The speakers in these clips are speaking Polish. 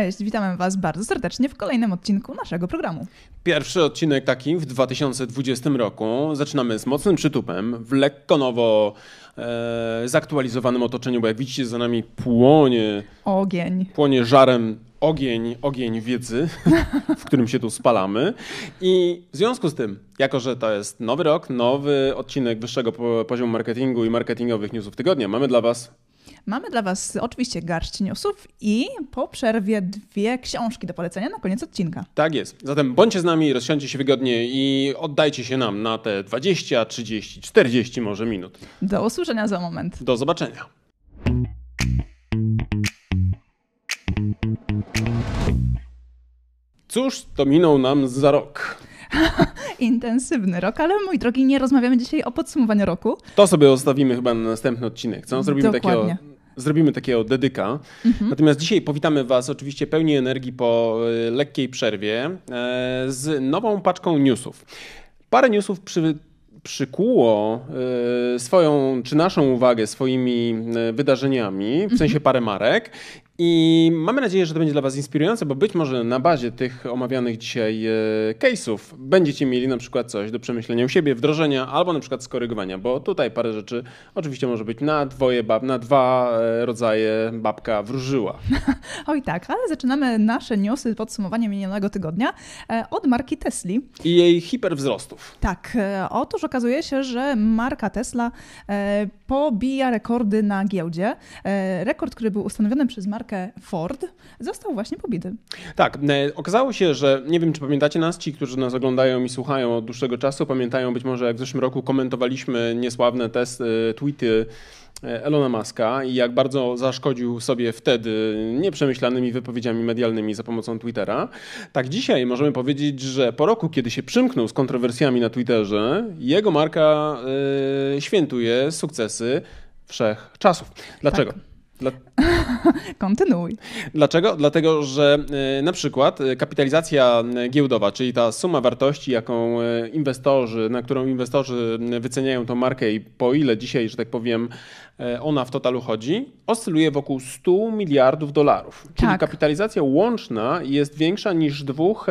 Cześć, witamy Was bardzo serdecznie w kolejnym odcinku naszego programu. Pierwszy odcinek taki w 2020 roku. Zaczynamy z mocnym przytupem, w lekko nowo e, zaktualizowanym otoczeniu, bo jak widzicie za nami płonie... Ogień. Płonie żarem ogień, ogień wiedzy, w którym się tu spalamy. I w związku z tym, jako że to jest nowy rok, nowy odcinek wyższego poziomu marketingu i marketingowych newsów tygodnia, mamy dla Was Mamy dla Was oczywiście garść newsów i po przerwie dwie książki do polecenia na koniec odcinka. Tak jest. Zatem bądźcie z nami, rozsiądźcie się wygodnie i oddajcie się nam na te 20, 30, 40 może minut. Do usłyszenia za moment. Do zobaczenia. Cóż, to minął nam za rok. Intensywny rok, ale mój drogi, nie rozmawiamy dzisiaj o podsumowaniu roku. To sobie zostawimy chyba na następny odcinek. Co? Zrobimy Dokładnie. takiego zrobimy takiego dedyka. Mhm. Natomiast dzisiaj powitamy Was oczywiście pełni energii po e, lekkiej przerwie e, z nową paczką newsów. Parę newsów przy, przykuło e, swoją, czy naszą uwagę swoimi wydarzeniami, w sensie mhm. parę marek. I mamy nadzieję, że to będzie dla Was inspirujące, bo być może na bazie tych omawianych dzisiaj e, case'ów będziecie mieli na przykład coś do przemyślenia u siebie, wdrożenia albo na przykład skorygowania, bo tutaj parę rzeczy oczywiście może być na dwoje bab, na dwa e, rodzaje babka wróżyła. Oj tak, ale zaczynamy nasze newsy, podsumowanie minionego tygodnia e, od marki Tesli. I jej hiperwzrostów. Tak, otóż okazuje się, że marka Tesla pobija rekordy na giełdzie. Rekord, który był ustanowiony przez markę markę Ford, został właśnie pobity. Tak, e, okazało się, że nie wiem, czy pamiętacie nas, ci, którzy nas oglądają i słuchają od dłuższego czasu, pamiętają być może, jak w zeszłym roku komentowaliśmy niesławne testy, tweety e, Elona Muska i jak bardzo zaszkodził sobie wtedy nieprzemyślanymi wypowiedziami medialnymi za pomocą Twittera. Tak dzisiaj możemy powiedzieć, że po roku, kiedy się przymknął z kontrowersjami na Twitterze, jego marka y, świętuje sukcesy wszechczasów. Dlaczego? Tak. Dla... Kontynuuj. Dlaczego? Dlatego, że e, na przykład e, kapitalizacja e, giełdowa, czyli ta suma wartości, jaką inwestorzy, na którą inwestorzy wyceniają tą markę i po ile dzisiaj, że tak powiem, ona w totalu chodzi, oscyluje wokół 100 miliardów dolarów. Czyli tak. kapitalizacja łączna jest większa niż dwóch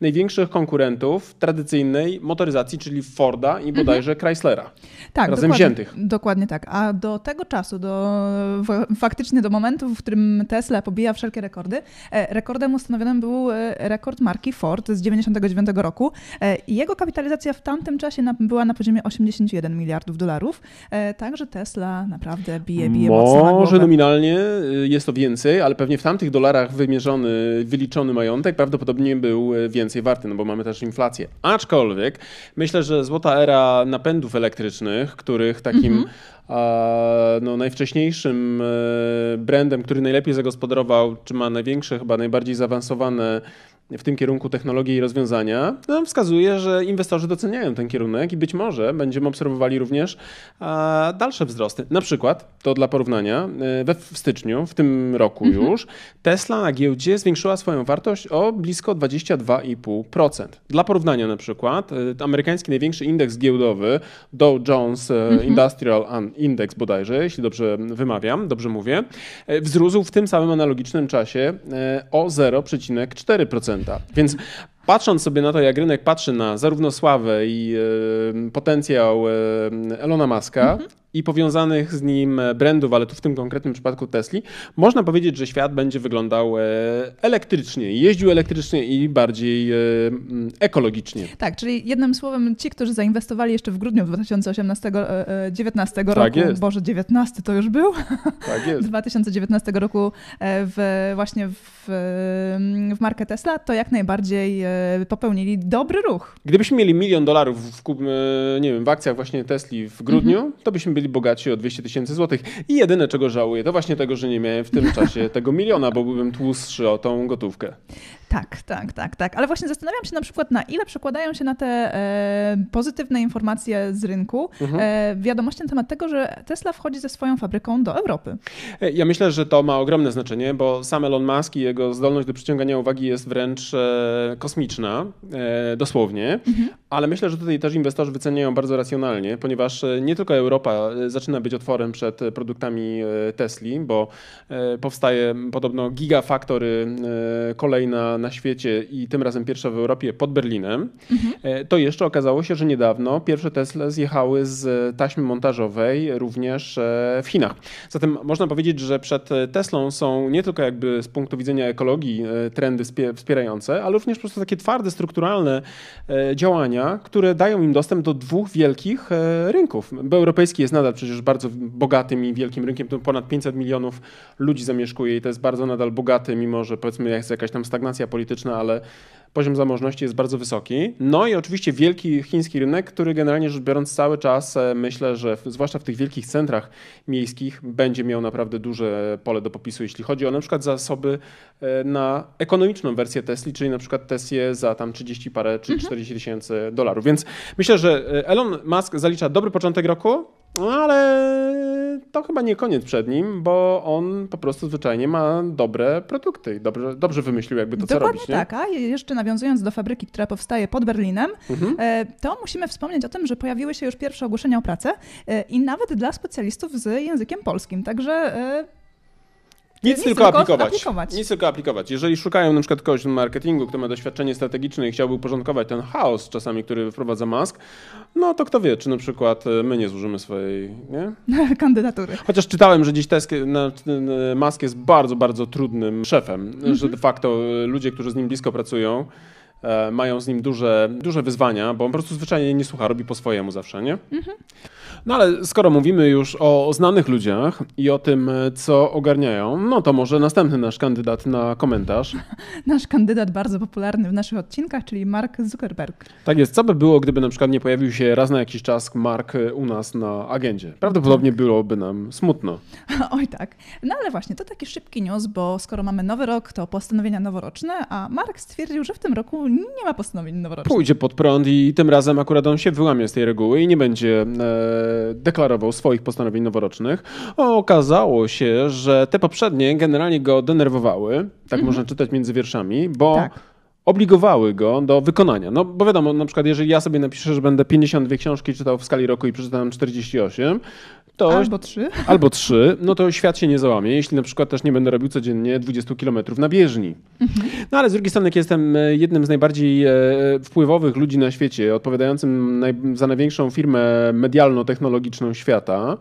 największych konkurentów tradycyjnej motoryzacji, czyli Forda i bodajże mhm. Chryslera. Tak, razem dokładnie, wziętych. Dokładnie tak. A do tego czasu, do faktycznie do momentu, w którym Tesla pobija wszelkie rekordy, e, rekordem ustanowionym był e, rekord marki Ford z 99 roku. E, jego kapitalizacja w tamtym czasie była na poziomie 81 miliardów dolarów. Także Tesla naprawdę bije, bije Może mocno nominalnie jest to więcej, ale pewnie w tamtych dolarach wymierzony, wyliczony majątek prawdopodobnie był więcej warty, no bo mamy też inflację. Aczkolwiek myślę, że złota era napędów elektrycznych, których takim mm -hmm no, najwcześniejszym e, brandem, który najlepiej zagospodarował, czy ma największe, chyba najbardziej zaawansowane w tym kierunku technologie i rozwiązania, no, wskazuje, że inwestorzy doceniają ten kierunek i być może będziemy obserwowali również dalsze wzrosty. Na przykład, to dla porównania, e, we w styczniu, w tym roku mhm. już, Tesla na giełdzie zwiększyła swoją wartość o blisko 22,5%. Dla porównania na przykład, e, amerykański największy indeks giełdowy, Dow Jones e, mhm. Industrial Index bodajże, jeśli dobrze wymawiam, dobrze mówię, wzrósł w tym samym analogicznym czasie o 0,4%. Więc patrząc sobie na to, jak rynek patrzy na zarówno sławę i y, potencjał y, Elona Muska, mhm i powiązanych z nim brandów, ale tu w tym konkretnym przypadku Tesli, można powiedzieć, że świat będzie wyglądał e, elektrycznie, jeździł elektrycznie i bardziej e, mm, ekologicznie. Tak, czyli jednym słowem ci, którzy zainwestowali jeszcze w grudniu 2018 19 e, tak roku, jest. Boże, 19 to już był? Tak jest. 2019 roku w, właśnie w, w markę Tesla, to jak najbardziej popełnili dobry ruch. Gdybyśmy mieli milion dolarów w, nie wiem, w akcjach właśnie Tesli w grudniu, mhm. to byśmy byli bogaci o 200 tysięcy złotych. I jedyne, czego żałuję, to właśnie tego, że nie miałem w tym czasie tego miliona, bo byłbym tłustszy o tą gotówkę. Tak, tak, tak, tak. Ale właśnie zastanawiam się na przykład, na ile przekładają się na te e, pozytywne informacje z rynku mhm. e, wiadomości na temat tego, że Tesla wchodzi ze swoją fabryką do Europy. E, ja myślę, że to ma ogromne znaczenie, bo sam Elon Musk i jego zdolność do przyciągania uwagi jest wręcz e, kosmiczna, e, dosłownie, mhm. ale myślę, że tutaj też inwestorzy wyceniają bardzo racjonalnie, ponieważ e, nie tylko Europa zaczyna być otworem przed produktami Tesli, bo powstaje podobno gigafactory kolejna na świecie i tym razem pierwsza w Europie pod Berlinem, mhm. to jeszcze okazało się, że niedawno pierwsze Tesla zjechały z taśmy montażowej również e, w Chinach. Zatem można powiedzieć, że przed Teslą są nie tylko jakby z punktu widzenia ekologii e, trendy wspierające, ale również po prostu takie twarde, strukturalne e, działania, które dają im dostęp do dwóch wielkich rynków. Bo europejski jest nadal przecież bardzo bogatym i wielkim rynkiem, to ponad 500 milionów ludzi zamieszkuje i to jest bardzo nadal bogaty, mimo że powiedzmy jest jakaś tam stagnacja polityczna, ale poziom zamożności jest bardzo wysoki. No i oczywiście wielki chiński rynek, który generalnie rzecz biorąc cały czas e, myślę, że zwłaszcza w tych wielkich centrach miejskich będzie miał naprawdę duże pole do popisu, jeśli chodzi o na przykład zasoby e, na ekonomiczną wersję Tesli, czyli na przykład Tesla za tam 30 parę czy 40 mhm. tysięcy dolarów. Więc myślę, że e, Elon Musk zalicza dobry początek roku, no ale to chyba nie koniec przed nim, bo on po prostu zwyczajnie ma dobre produkty i dobrze, dobrze wymyślił jakby to, Dokładnie co robić. Nie? tak, a jeszcze nawiązując do fabryki, która powstaje pod Berlinem, mhm. E, to musimy wspomnieć o tym, że pojawiły się już pierwsze ogłoszenia o pracę e, i nawet dla specjalistów z językiem polskim, także e, nic, Nic tylko, tylko aplikować. aplikować. Nic tylko aplikować. Jeżeli szukają na przykład kogoś w marketingu, kto ma doświadczenie strategiczne i chciałby uporządkować ten chaos czasami, który wprowadza Musk, no to kto wie, czy na przykład e, my nie złożymy swojej nie? kandydatury. Chociaż czytałem, że dziś Tesk, Musk jest bardzo, bardzo trudnym szefem, mm -hmm. że de facto e, ludzie, którzy z nim blisko pracują, e, mają z nim duże, duże wyzwania, bo on po prostu zwyczajnie nie słucha, robi po swojemu zawsze, nie? Mhm. No ale skoro mówimy już o znanych ludziach i o tym, co ogarniają, no to może następny nasz kandydat na komentarz. Nasz kandydat bardzo popularny w naszych odcinkach, czyli Mark Zuckerberg. Tak jest. Co by było, gdyby na przykład nie pojawił się raz na jakiś czas Mark u nas na agendzie? Prawdopodobnie tak. byłoby nam smutno. Oj tak. No ale właśnie, to taki szybki news, bo skoro mamy nowy rok, to postanowienia noworoczne, a Mark stwierdził, że w tym roku nie ma postanowień noworocznych. Pójdzie pod prąd i tym razem akurat on się wyłamie z tej reguły i nie będzie... E deklarował swoich postanowień noworocznych. Okazało się, że te poprzednie generalnie go denerwowały, tak mhm. można czytać między wierszami, bo tak obligowały go do wykonania. No bo wiadomo, na przykład jeżeli ja sobie napiszę, że będę 52 książki czytał w skali roku i przeczytałem 48, to... Albo 3. Albo 3, no to świat się nie załamie, jeśli na przykład też nie będę robił codziennie 20 km na bieżni. Mhm. No ale z drugiej strony, jak jestem e, jednym z najbardziej e, wpływowych ludzi na świecie, odpowiadającym za największą firmę medialno-technologiczną świata,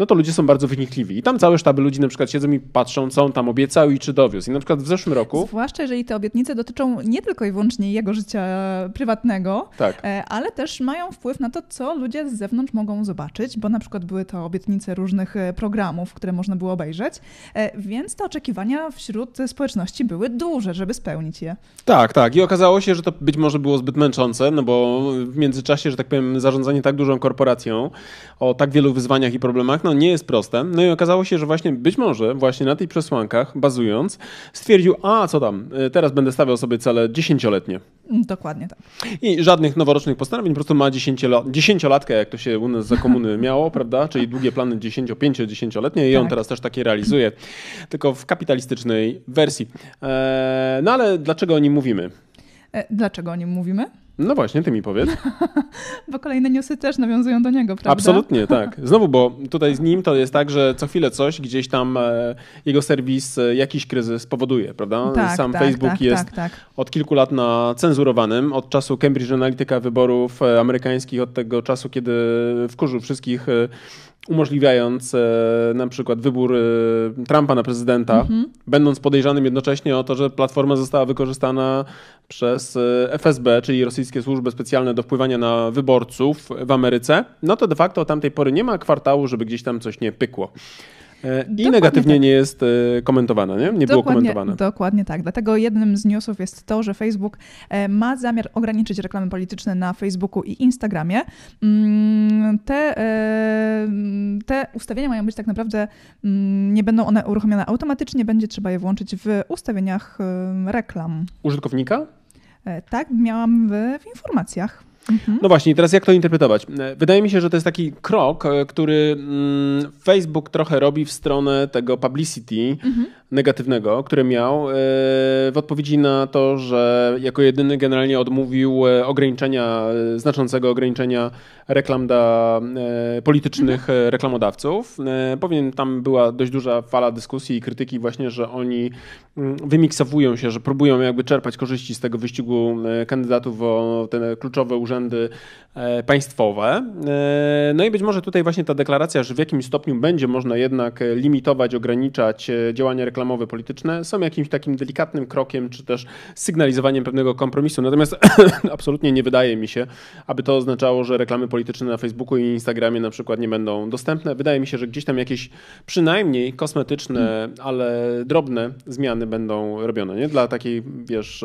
no to ludzie są bardzo wynikliwi. I tam całe sztaby ludzi na przykład siedzą i patrzą, co on tam obiecał i czy dowiózł. I na przykład w zeszłym roku... Zwłaszcza jeżeli te obietnice dotyczą nie tylko i wyłącznie jego życia prywatnego, tak. E, ale też mają wpływ na to, co ludzie z zewnątrz mogą zobaczyć, bo na przykład były to obietnice różnych e, programów, które można było obejrzeć, e, więc te oczekiwania wśród społeczności były duże, żeby spełnić je. Tak, tak. I okazało się, że to być może było zbyt męczące, no bo w międzyczasie, że tak powiem, zarządzanie tak dużą korporacją o tak wielu wyzwaniach i problemach, no no nie jest proste. No i okazało się, że właśnie być może właśnie na tych przesłankach bazując stwierdził, a co tam, y, teraz będę stawiał sobie cele dziesięcioletnie. Mm, dokładnie tak. I żadnych noworocznych postanowień, po prostu ma dziesięciolatkę, jak to się u nas za komuny miało, prawda? Czyli długie plany 10, 5, 10-letnie i tak. on teraz też takie realizuje, tylko w kapitalistycznej wersji. Eee, no ale dlaczego o nim mówimy? E, dlaczego o nim mówimy? No właśnie, ty mi powiedz. bo kolejne newsy też nawiązują do niego, prawda? Absolutnie, tak. Znowu, bo tutaj z nim to jest tak, że co chwilę coś, gdzieś tam e, jego serwis e, jakiś kryzys powoduje, prawda? Tak, Sam tak, Facebook tak, jest tak, tak. od kilku lat na cenzurowanym, od czasu Cambridge Analytica wyborów e, amerykańskich, od tego czasu, kiedy wkurzył wszystkich umożliwiając e, na przykład wybór e, Trumpa na prezydenta, mhm. będąc podejrzanym jednocześnie o to, że platforma została wykorzystana przez e, FSB, czyli rosyjskie służby specjalne do wpływania na wyborców w Ameryce, no to de facto od tamtej pory nie ma kwartału, żeby gdzieś tam coś nie pykło. E, I negatywnie tak. nie jest e, komentowane, nie? Nie dokładnie, było komentowane. Dokładnie tak. Dlatego jednym z newsów jest to, że Facebook e, ma zamiar ograniczyć reklamy polityczne na Facebooku i Instagramie. Mm, te, te ustawienia mają być tak naprawdę, mm, nie będą one uruchomione automatycznie, będzie trzeba je włączyć w ustawieniach reklam. Użytkownika? Tak, miałam w, w informacjach. Mhm. No właśnie, teraz jak to interpretować? E, wydaje mi się, że to jest taki krok, e, który mm, Facebook trochę robi w stronę tego publicity mhm. Negatywnego, które miał, e, w odpowiedzi na to, że jako jedyny generalnie odmówił ograniczenia, znaczącego ograniczenia reklam dla politycznych reklamodawców. Powiem, tam była dość duża fala dyskusji i krytyki właśnie, że oni mm, wymiksowują się, że próbują jakby czerpać korzyści z tego wyścigu kandydatów o te kluczowe urzędy e, państwowe. E, no i być może tutaj właśnie ta deklaracja, że w jakimś stopniu będzie można jednak limitować, ograniczać e, działania reklamowe polityczne, są jakimś takim delikatnym krokiem, czy też sygnalizowaniem pewnego kompromisu. Natomiast absolutnie nie wydaje mi się, aby to oznaczało, że reklamy polityczne na Facebooku i Instagramie na przykład nie będą dostępne. Wydaje mi się, że gdzieś tam jakieś przynajmniej kosmetyczne, ale drobne zmiany będą robione, nie? Dla takiej, wiesz,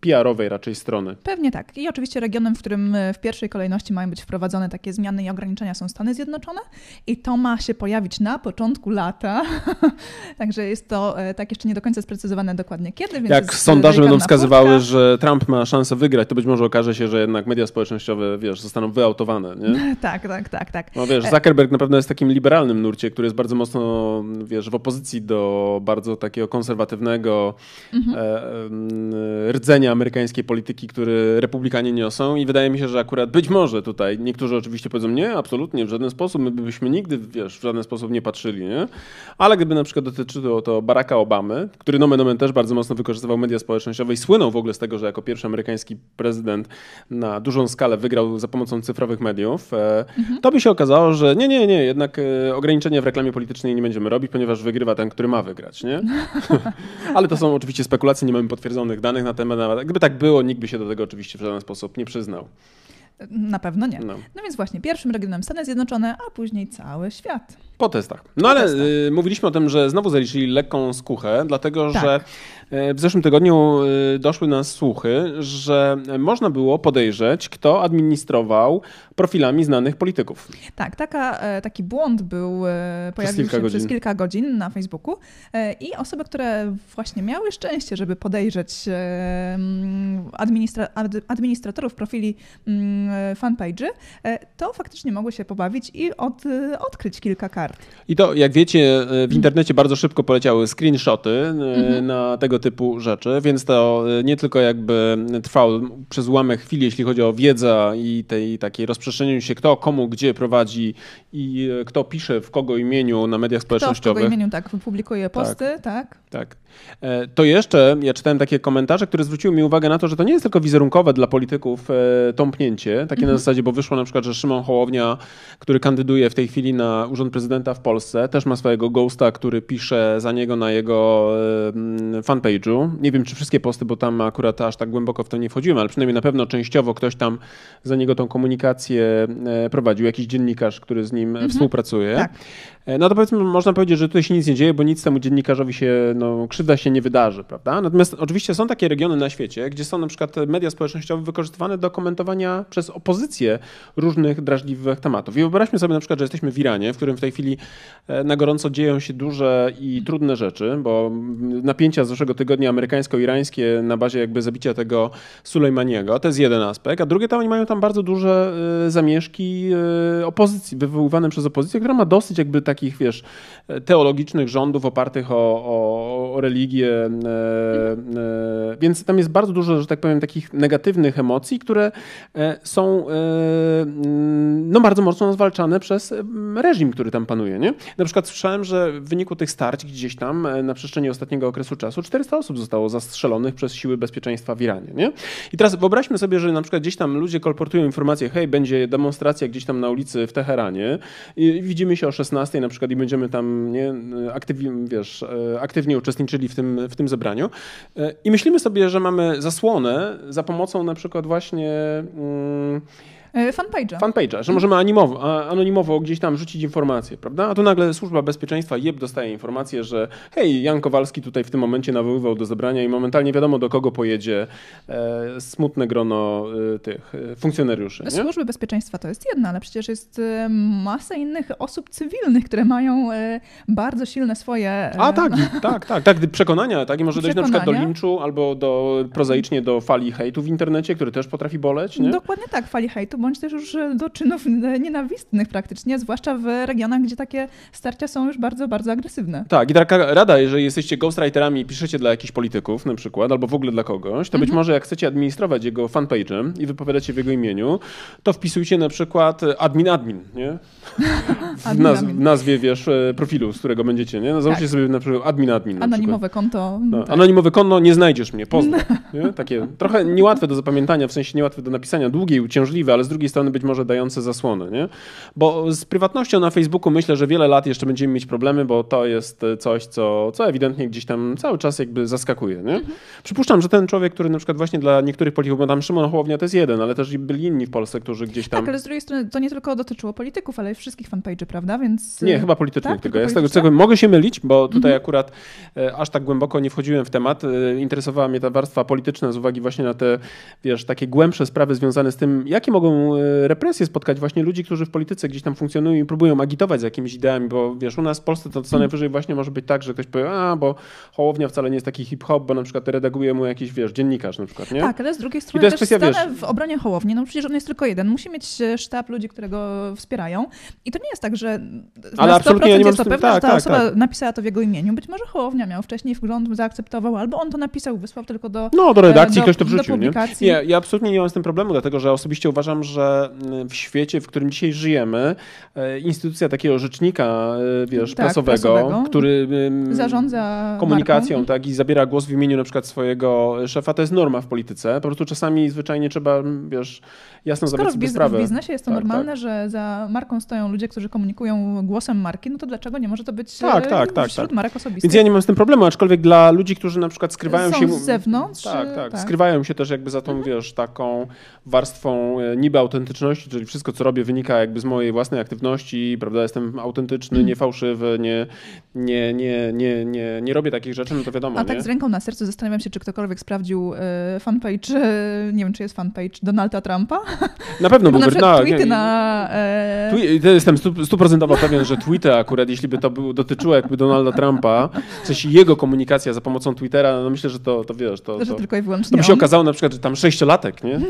PR-owej raczej strony. Pewnie tak. I oczywiście regionem, w którym e, w pierwszej kolejności mają być wprowadzone takie zmiany i ograniczenia są Stany Zjednoczone i to ma się pojawić na początku lata. Także jest to e, tak jeszcze nie do końca sprecyzowane dokładnie kiedy. Jak sondaże będą wskazywały, że Trump ma szansę wygrać, to być może okaże się, że jednak media społecznościowe, wiesz, zostaną wyautowane, nie? tak, tak, tak, tak. No wiesz, e, Zuckerberg na pewno jest takim liberalnym nurcie, który jest bardzo mocno, wiesz, w opozycji do bardzo takiego konserwatywnego mhm. e, rdzenia amerykańskiej polityki, który republikanie niosą i wydaje mi się, że akurat być może tutaj, niektórzy oczywiście powiedzą, nie, absolutnie, w żaden sposób, my byśmy nigdy, wiesz, w żaden sposób nie patrzyli, nie? Ale gdyby na przykład dotyczyło to Baracka Obamy, który nomen omen też bardzo mocno wykorzystywał media społecznościowe i słynął w ogóle z tego, że jako pierwszy amerykański prezydent na dużą skalę wygrał za pomocą cyfrowych mediów, e, mhm. to by się okazało, że nie, nie, nie, jednak e, ograniczenia w reklamie politycznej nie będziemy robić, ponieważ wygrywa ten, który ma wygrać, nie? Ale to są oczywiście spekulacje, nie mamy potwierdzonych danych na temat, Gdyby tak było, nikt by się do tego oczywiście w żaden sposób nie przyznał. Na pewno nie. No. no. więc właśnie, pierwszym regionem Stany Zjednoczone, a później cały świat. Po testach. No po ale testach. Y, mówiliśmy o tym, że znowu zaliczyli lekką skuchę, dlatego tak. że y, w zeszłym tygodniu y, doszły nas słuchy, że można było podejrzeć, kto administrował profilami znanych polityków. Tak, taka, e, taki błąd był, e, pojawił się godzin. przez kilka godzin na Facebooku e, i osoby, które właśnie miały szczęście, żeby podejrzeć administra administratorów profili fanpage'y, to faktycznie mogły się pobawić i od, odkryć kilka kart. I to, jak wiecie, w internecie bardzo szybko poleciały screenshoty mhm. na tego typu rzeczy, więc to nie tylko jakby trwało przez ułamek chwili, jeśli chodzi o wiedzę i tej takiej rozprzestrzenieniu się, kto komu gdzie prowadzi i e, kto pisze w kogo imieniu na mediach społecznościowych. Kto w kogo imieniu, tak, publikuje posty, tak. tak. tak. E, to jeszcze, ja czytałem takie komentarze, które zwróciły mi uwagę na to, że to nie jest tylko wizerunkowe dla polityków e, tąpnięcie, takie mhm. na zasadzie, bo wyszło na przykład, że Szymon Hołownia, który kandyduje w tej chwili na urząd prezydenta w Polsce, też ma swojego ghosta, który pisze za niego na jego fanpage'u. Nie wiem, czy wszystkie posty, bo tam akurat aż tak głęboko w to nie wchodziłem, ale przynajmniej na pewno częściowo ktoś tam za niego tą komunikację E, prowadził, jakiś dziennikarz, który z nim mhm. współpracuje. Tak. E, no to powiedzmy, można powiedzieć, że tutaj się nic nie dzieje, bo nic temu dziennikarzowi się, no, krzywda się nie wydarzy, prawda? Natomiast oczywiście są takie regiony na świecie, gdzie są na przykład media społecznościowe wykorzystywane do komentowania przez opozycję różnych drażliwych tematów. I wyobraźmy sobie na przykład, że jesteśmy w Iranie, w którym w tej chwili e, na gorąco dzieją się duże i trudne rzeczy, bo napięcia z zeszłego tygodnia amerykańsko-irańskie na bazie jakby zabicia tego Sulejmaniego, to jest jeden aspekt, a drugie to oni mają tam bardzo duże zamieszki e, opozycji, wywoływane przez opozycję, która ma dosyć jakby takich, wiesz, teologicznych rządów opartych o, o, o religię, e, e, więc tam jest bardzo dużo, że tak powiem, takich negatywnych emocji, które są no, bardzo mocno zwalczane przez reżim, który tam panuje, nie? Na przykład słyszałem, że w wyniku tych starć gdzieś tam na przestrzeni ostatniego okresu czasu 400 osób zostało zastrzelonych przez siły bezpieczeństwa w Iranie, nie? I teraz wyobraźmy sobie, że na przykład gdzieś tam ludzie kolportują informacje, hej, będzie demonstracja gdzieś tam na ulicy w Teheranie i widzimy się o 16 na przykład i będziemy tam nie, aktywnie, wiesz, e, aktywnie uczestniczyli w tym, w tym zebraniu. I myślimy sobie, że mamy zasłonę za pomocą na przykład właśnie mm, E, fanpage'a. Fanpage'a, że możemy anonimowo, anonimowo gdzieś tam rzucić informacje, prawda? A tu nagle służba bezpieczeństwa JEB dostaje informację, że hej, Jan Kowalski tutaj w tym momencie nawoływał do zebrania i momentalnie wiadomo do kogo pojedzie e, smutne grono e, tych e, funkcjonariuszy. Nie? Służby bezpieczeństwa to jest jedna, ale przecież jest e, masa innych osób cywilnych, które mają e, bardzo silne swoje... A tak, tak, tak, tak, przekonania, tak? I może dojść na przykład do linczu albo do prozaicznie do fali hejtu w internecie, który też potrafi boleć, nie? Dokładnie tak, fali hejtu, bądź też już do czynów nienawistnych praktycznie, zwłaszcza w regionach, gdzie takie starcia są już bardzo, bardzo agresywne. Tak, i taka rada, jeżeli jesteście ghostwriterami i piszecie dla jakichś polityków na przykład, albo w ogóle dla kogoś, to mhm. być może jak chcecie administrować jego fanpage'em i wypowiadać się w jego imieniu, to wpisujcie na przykład admin admin, nie? W, naz w nazwie, wiesz, e, profilu, z którego będziecie, nie? Założcie tak. sobie na przykład admin admin. Anonimowe konto. No, tak. Anonimowe konto, nie znajdziesz mnie. Nie? Takie trochę niełatwe do zapamiętania, w sensie niełatwe do napisania, długie i uciążliwe, ale z drugiej strony być może dające zasłonę, nie? Bo z prywatnością na Facebooku myślę, że wiele lat jeszcze będziemy mieć problemy, bo to jest coś, co, co ewidentnie gdzieś tam cały czas jakby zaskakuje, nie? Mhm. Przypuszczam, że ten człowiek, który na przykład właśnie dla niektórych polityków, bo tam Szymon Hołownia to jest jeden, ale też byli inni w Polsce, którzy gdzieś tam... Tak, ale z drugiej strony to nie tylko dotyczyło polityków, ale wszystkich fanpage'y, prawda? Więc... Nie, chyba politycznych tak, tylko. Ja z tego, czego mogę się mylić, bo tutaj mhm. akurat e, aż tak głęboko nie wchodziłem w temat. E, interesowała mnie ta warstwa polityczna z uwagi właśnie na te, wiesz, takie głębsze sprawy związane z tym, jakie mogą e, represje spotkać właśnie ludzi, którzy w polityce gdzieś tam funkcjonują i próbują agitować z jakimiś ideami, bo wiesz, u nas w Polsce to co najwyżej właśnie może być tak, że ktoś powie, a, bo Hołownia wcale nie jest taki hip-hop, bo na przykład redaguje mu jakiś, wiesz, dziennikarz na przykład, nie? Tak, ale z drugiej strony to jest też kwestia, wiesz, w obronie Hołowni, no przecież on jest tylko jeden. Musi mieć sztab ludzi, które go wspierają i to nie jest tak, że ale na absolutnie ja nie jest to pewne, tak, że ta tak, osoba tak. napisała to w jego imieniu. Być może Hołownia miał wcześniej wgląd, zaakceptował, albo on to napisał, wysłał tylko do No, do redakcji, do, ktoś to wrzucił, nie? nie? Ja absolutnie nie mam z tym problemu, dlatego że osobiście uważam, że w świecie, w którym dzisiaj żyjemy, e, instytucja takiego rzecznika, e, wiesz, tak, prasowego, prasowego, który zarządza komunikacją, marką. tak, i zabiera głos w imieniu na przykład swojego szefa, to jest norma w polityce. Po prostu czasami zwyczajnie trzeba, wiesz, jasno Skoro zdać sobie sprawę. w biznesie jest to tak, normalne, tak. że za marką stoją ludzie, którzy komunikują głosem marki, no to dlaczego nie może to być tak, tak, tak, wśród tak. marek osobistych? Więc ja nie mam z tym problemu, aczkolwiek dla ludzi, którzy na przykład skrywają Są się... z zewnątrz? Tak, tak, tak, skrywają się też jakby za tą, mhm. wiesz, taką warstwą e, niby autentyczności, czyli wszystko, co robię wynika jakby z mojej własnej aktywności, prawda, jestem autentyczny, mhm. nie fałszywy, nie, nie, nie, nie, nie, nie robię takich rzeczy, no to wiadomo, A tak z ręką na sercu zastanawiam się, czy ktokolwiek sprawdził y, fanpage, y, nie wiem, czy jest fanpage Donalda Trumpa? Na pewno był. Na tweety na... E... Tweet, jestem stuprocentowo pewien, że tweety akurat, jeśli by to było, dotyczyło jakby Donalda Trumpa, sensie jego komunikacja za pomocą Twittera, no myślę, że to, to wiesz, to, to, to, tylko i wyłącznie to by się on. okazało na przykład, że tam sześciolatek, nie?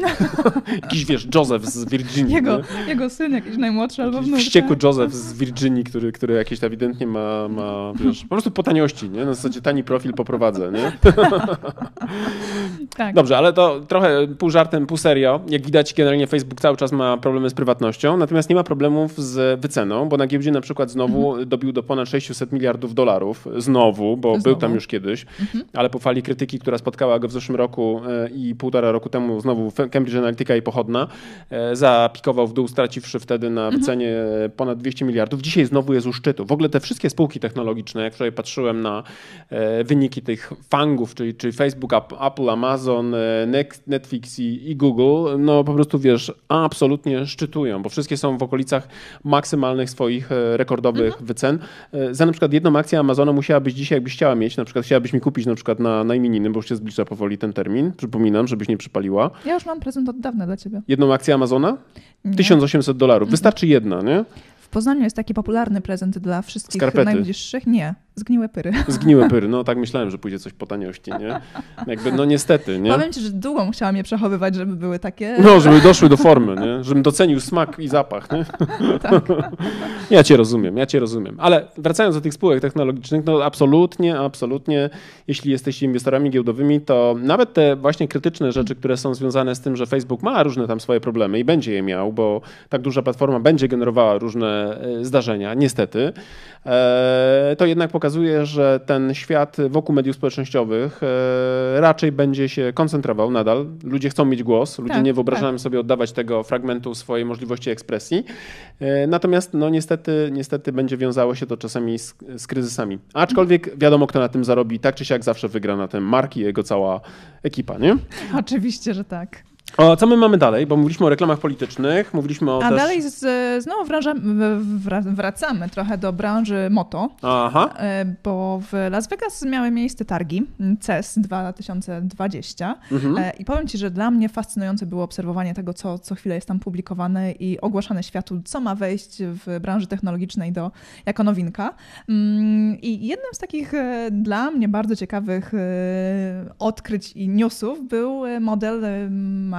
jakiś, wiesz, Joseph z Virginii. Jego, jego syn jakiś najmłodszy albo wnuk. Wściekły? Joseph z Virginii, który, który jakieś ewidentnie ma, ma, wiesz, po prostu po taniości, nie? Na zasadzie tani profil poprowadzę, nie? tak. Dobrze, ale to trochę pół żartem, pół serio. Jak widać, generalnie Facebook cały czas ma problemy z prywatnością, natomiast nie ma problemów z wyceną, bo na giełdzie na przykład znowu mhm. dobił do ponad 600 miliardów dolarów. Znowu, bo znowu. był tam już kiedyś, mhm. ale po fali krytyki, która spotkała go w zeszłym roku e, i półtora roku temu znowu Cambridge Analytica i pochodna, zapikował w dół, straciwszy wtedy na mhm. wycenie ponad 200 miliardów. Dzisiaj znowu jest u szczytu. W ogóle te wszystkie spółki technologiczne, jak wczoraj patrzyłem na e, wyniki tych fangów, czyli, czyli Facebook, Apple, Amazon, Netflix i, i Google, no po prostu wiesz, absolutnie szczytują, bo wszystkie są w okolicach maksymalnych swoich e, rekordowych mhm. wycen. E, za na przykład jedną akcję Amazona musiałabyś dzisiaj, jakbyś chciała mieć, na przykład chciałabyś mi kupić na przykład na, na imieniny, bo już się zbliża powoli ten termin, przypominam, żebyś nie przypaliła. Ja już mam prezent od dawna dla ciebie. Jedną akcję Amazona? Nie. 1800 dolarów. Mhm. Wystarczy jedna, nie? W Poznaniu jest taki popularny prezent dla wszystkich Skarpety. najbliższych. Nie. Zgniłe pyry. Zgniłe pyry, no tak myślałem, że pójdzie coś po taniości, nie? Jakby, no niestety, nie? Powiem ci, że długo musiałam je przechowywać, żeby były takie... No, żeby doszły do formy, nie? Żebym docenił smak i zapach, nie? Tak. Ja cię rozumiem, ja cię rozumiem. Ale wracając do tych spółek technologicznych, no absolutnie, absolutnie, jeśli jesteście inwestorami giełdowymi, to nawet te właśnie krytyczne rzeczy, które są związane z tym, że Facebook ma różne tam swoje problemy i będzie je miał, bo tak duża platforma będzie generowała różne e, zdarzenia, niestety, e, to jednak pokazuje pokazuje, że ten świat wokół mediów społecznościowych e, raczej będzie się koncentrował nadal. Ludzie chcą mieć głos, ludzie tak, nie wyobrażają tak. sobie oddawać tego fragmentu swojej możliwości ekspresji. E, natomiast no niestety, niestety będzie wiązało się to czasami z, z kryzysami. Aczkolwiek wiadomo, kto na tym zarobi, tak czy siak zawsze wygra na tym marki i jego cała ekipa, nie? Oczywiście, że tak. O, co my mamy dalej? Bo mówiliśmy o reklamach politycznych, mówiliśmy o A też... dalej z, znowu wra- wracamy trochę do branży moto, Aha. e, bo w Las Vegas miały miejsce targi CES 2020 Mhm. E, i powiem Ci, że dla mnie fascynujące było obserwowanie tego, co co chwilę jest tam publikowane i ogłaszane światu, co ma wejść w branży technologicznej do, jako nowinka. Mm, I jednym z takich e, dla mnie bardzo ciekawych odkryć i newsów był model e,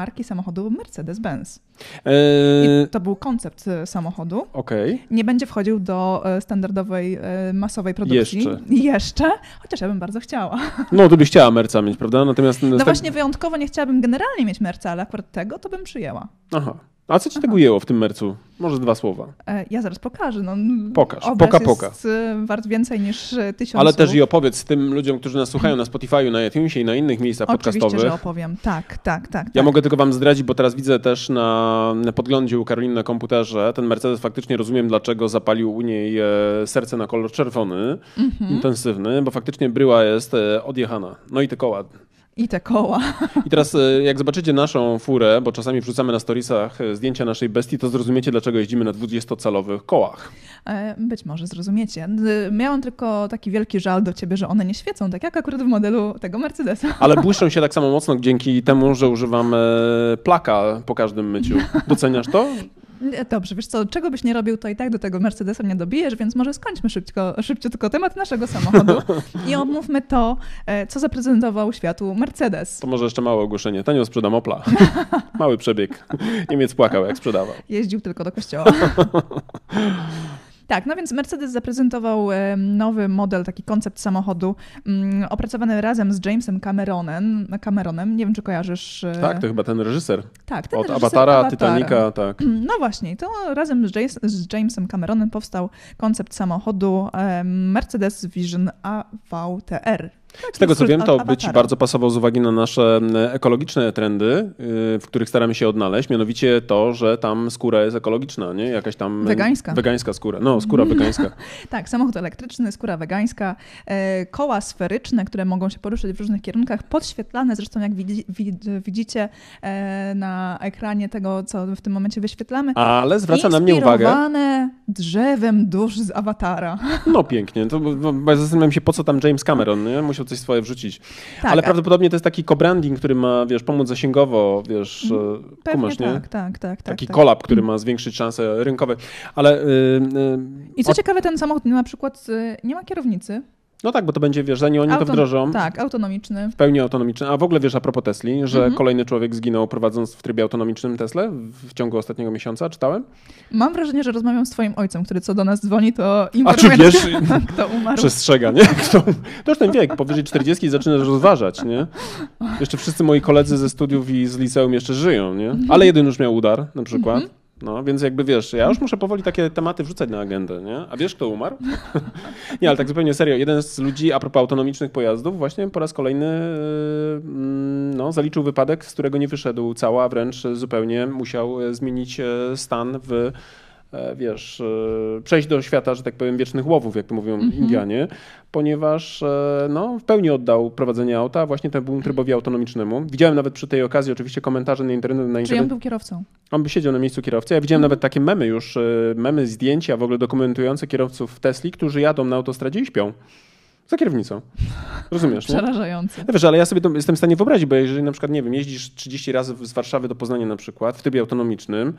marki samochodu Mercedes-Benz. Eee, to był koncept e, samochodu. Okej. Nie będzie wchodził do e, standardowej, e, masowej produkcji. Jeszcze. Jeszcze, chociaż ja bym bardzo chciała. No, ty byś chciała Merca mieć, prawda? Natomiast... No właśnie wyjątkowo nie chciałabym generalnie mieć Merca, ale akurat tego to bym przyjęła. Aha. A co ci tego ujęło w tym Mercu? Może dwa słowa. E, Ja zaraz pokażę. No, Pokaż, poka, poka. jest e, wart więcej niż e, tysiąc Ale też słów. i opowiedz tym ludziom, którzy nas słuchają na Spotify'u, na iTunesie i na innych miejscach Oczywiście, podcastowych. że opowiem. Tak, tak, tak. Ja tak. mogę tylko wam zdradzić, bo teraz widzę też na, na podglądzie u Karoliny na komputerze, ten Mercedes faktycznie rozumiem, dlaczego zapalił u niej serce na kolor czerwony, Mhm. intensywny, bo faktycznie bryła jest odjechana. No i te koła. I te koła. I teraz e, jak zobaczycie naszą furę, bo czasami wrzucamy na storiesach e, zdjęcia naszej bestii, to zrozumiecie, dlaczego jeździmy na 20-calowych kołach. E, Być może zrozumiecie. Miałam tylko taki wielki żal do ciebie, że one nie świecą, tak jak akurat w modelu tego Mercedesa. Ale błyszczą się tak samo mocno dzięki temu, że używam plaka po każdym myciu. Doceniasz to? Dobrze, wiesz co, czego byś nie robił, to i tak do tego Mercedesa nie dobijesz, więc może skończmy szybciutko, szybciutko temat naszego samochodu i omówmy to, e, co zaprezentował światu Mercedes. To może jeszcze małe ogłoszenie. Tanio sprzedam Opla. Mały przebieg. Niemiec płakał, jak sprzedawał. Jeździł tylko do kościoła. Tak, no więc Mercedes zaprezentował nowy model, taki koncept samochodu, mm, opracowany razem z Jamesem Cameronem. Cameronem. Nie wiem, czy kojarzysz. e, Tak, to chyba ten reżyser. tak ten Od reżyser Avatara, Awatara. Titanica, tak. No właśnie, to razem z, z Jamesem Cameronem powstał koncept samochodu Mercedes Vision AVTR. Z tego co wiem, to by ci bardzo pasował z uwagi na nasze m, ekologiczne trendy, y, w których staramy się odnaleźć, mianowicie to, że tam skóra jest ekologiczna, nie? Jakaś tam... e, Wegańska. Wegańska skóra. No, skóra wegańska. Tak, samochód elektryczny, skóra wegańska, e, koła sferyczne, które mogą się poruszać w różnych kierunkach, podświetlane zresztą jak widzi, wid, widzicie e, na ekranie tego, co w tym momencie wyświetlamy. Ale zwraca na mnie uwagę... Drzewem dusz z awatara. No pięknie. To, zastanawiam się, po co tam James Cameron, nie? Musiał coś swoje wrzucić. Tak, Ale prawdopodobnie to jest taki co-branding, który ma, wiesz, pomóc zasięgowo, wiesz, Mhm. e, Pewnie kumasz, nie? tak, tak, tak. Taki tak, kolab, który ma zwiększyć szanse rynkowe. Ale... y, y, I co o- ciekawe, ten samochód na przykład y, nie ma kierownicy. No tak, bo to będzie, wiesz, zanim oni to wdrożą, Tak, autonomiczny. w pełni autonomiczny. A w ogóle wiesz a propos Tesli, że Mhm. kolejny człowiek zginął prowadząc w trybie autonomicznym Teslę w, ciągu ostatniego miesiąca, czytałem? Mam wrażenie, że rozmawiam z twoim ojcem, który co do nas dzwoni, to A czy informuje wiesz, kto umarł. przestrzega, nie? Kto, to już ten wiek, powyżej 40 zaczynasz rozważać, nie? Jeszcze wszyscy moi koledzy ze studiów i z liceum jeszcze żyją, nie? Mhm. Ale jeden już miał udar na przykład. No, więc jakby wiesz, ja już muszę powoli takie tematy wrzucać na agendę, nie? A wiesz, kto umarł? nie, ale tak zupełnie serio. Jeden z ludzi, a propos autonomicznych pojazdów, właśnie po raz kolejny mm, no, zaliczył wypadek, z którego nie wyszedł cała, wręcz zupełnie musiał e, zmienić e, stan w wiesz, e, przejść do świata, że tak powiem, wiecznych łowów, jak to mówią Indianie, ponieważ e, no, w pełni oddał prowadzenie auta właśnie temu trybowi autonomicznemu. Widziałem nawet przy tej okazji oczywiście komentarze na internecie. Na Czy on internet. był kierowcą? On by siedział na miejscu kierowcy. Ja widziałem nawet takie memy już, e, memy, zdjęcia w ogóle dokumentujące kierowców Tesli, którzy jadą na autostradzie i śpią. Za kierownicą. Rozumiesz, nie? Przerażający. No wiesz, ale ja sobie to jestem w stanie wyobrazić, bo jeżeli na przykład, nie wiem, jeździsz 30 razy z Warszawy do Poznania na przykład w trybie autonomicznym,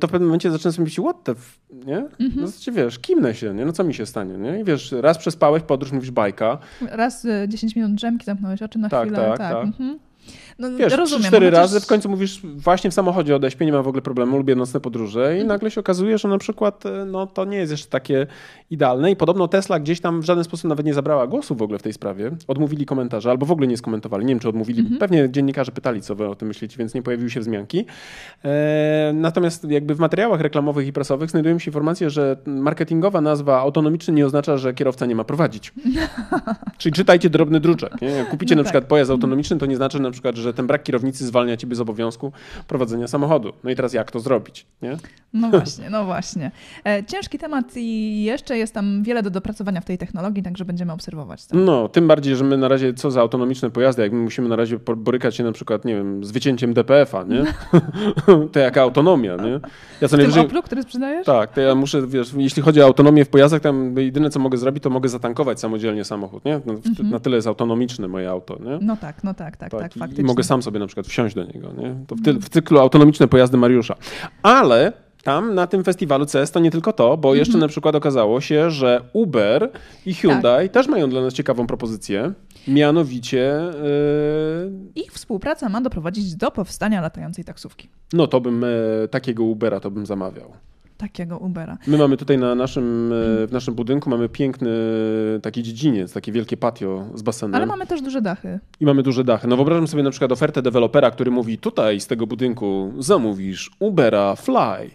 to w pewnym momencie zaczynasz sobie myśleć, what the f... nie? No znaczy, wiesz, kimnę się, nie? No co mi się stanie, nie? I wiesz, raz przespałeś podróż, mówisz bajka, Raz y, 10 minut drzemki zamknąłeś oczy na Tak, chwilę. tak, tak. Mhm. No, wiesz, rozumiem. trzy, cztery chociaż- razy, w końcu mówisz, właśnie w samochodzie odeśpię, nie mam w ogóle problemu, lubię nocne podróże Mhm. i nagle się okazuje, że na przykład, e, no to nie jest jeszcze takie idealne i podobno Tesla gdzieś tam w żaden sposób nawet nie zabrała głosu w ogóle w tej sprawie, odmówili komentarze, albo w ogóle nie skomentowali, nie wiem, czy odmówili, Mhm. pewnie dziennikarze pytali, co wy o tym myślicie, więc nie pojawiły się wzmianki. E, natomiast jakby w materiałach reklamowych i prasowych znajdują się informacje, że marketingowa nazwa autonomiczny nie oznacza, że kierowca nie ma prowadzić. Czyli czytajcie drobny druczek. Nie? Kupicie No na tak. przykład pojazd autonomiczny, to nie znaczy na przykład, że że ten brak kierownicy zwalnia ciebie z obowiązku prowadzenia samochodu. No i teraz jak to zrobić, nie? No właśnie, no właśnie. E, ciężki temat i jeszcze jest tam wiele do dopracowania w tej technologii, także będziemy obserwować. To. No, tym bardziej, że my na razie co za autonomiczne pojazdy, jak my musimy na razie borykać się na przykład, nie wiem, z wycięciem DPF-a, nie? to jaka autonomia, nie? Ja co najwyżej... Oplu, który sprzedajesz? Tak, to ja muszę, wiesz, jeśli chodzi o autonomię w pojazdach, tam jedyne co mogę zrobić, to mogę zatankować samodzielnie samochód, nie? No, mhm. Na tyle jest autonomiczne moje auto, nie? No tak, no tak, tak, tak, tak faktycznie. Mogę sam sobie na przykład wsiąść do niego, nie? To w, ty, w cyklu autonomiczne pojazdy Mariusza. Ale tam na tym festiwalu CS to nie tylko to, bo jeszcze mhm. na przykład okazało się, że Uber i Hyundai tak. też mają dla nas ciekawą propozycję. Mianowicie. Yy... Ich współpraca ma doprowadzić do powstania latającej taksówki. No to bym e, takiego Ubera to bym zamawiał takiego Ubera. My mamy tutaj na naszym, e, w naszym budynku mamy piękny taki dziedziniec, takie wielkie patio z basenem. Ale mamy też duże dachy. I mamy duże dachy. No wyobrażam sobie na przykład ofertę dewelopera, który mówi tutaj z tego budynku zamówisz Ubera Fly.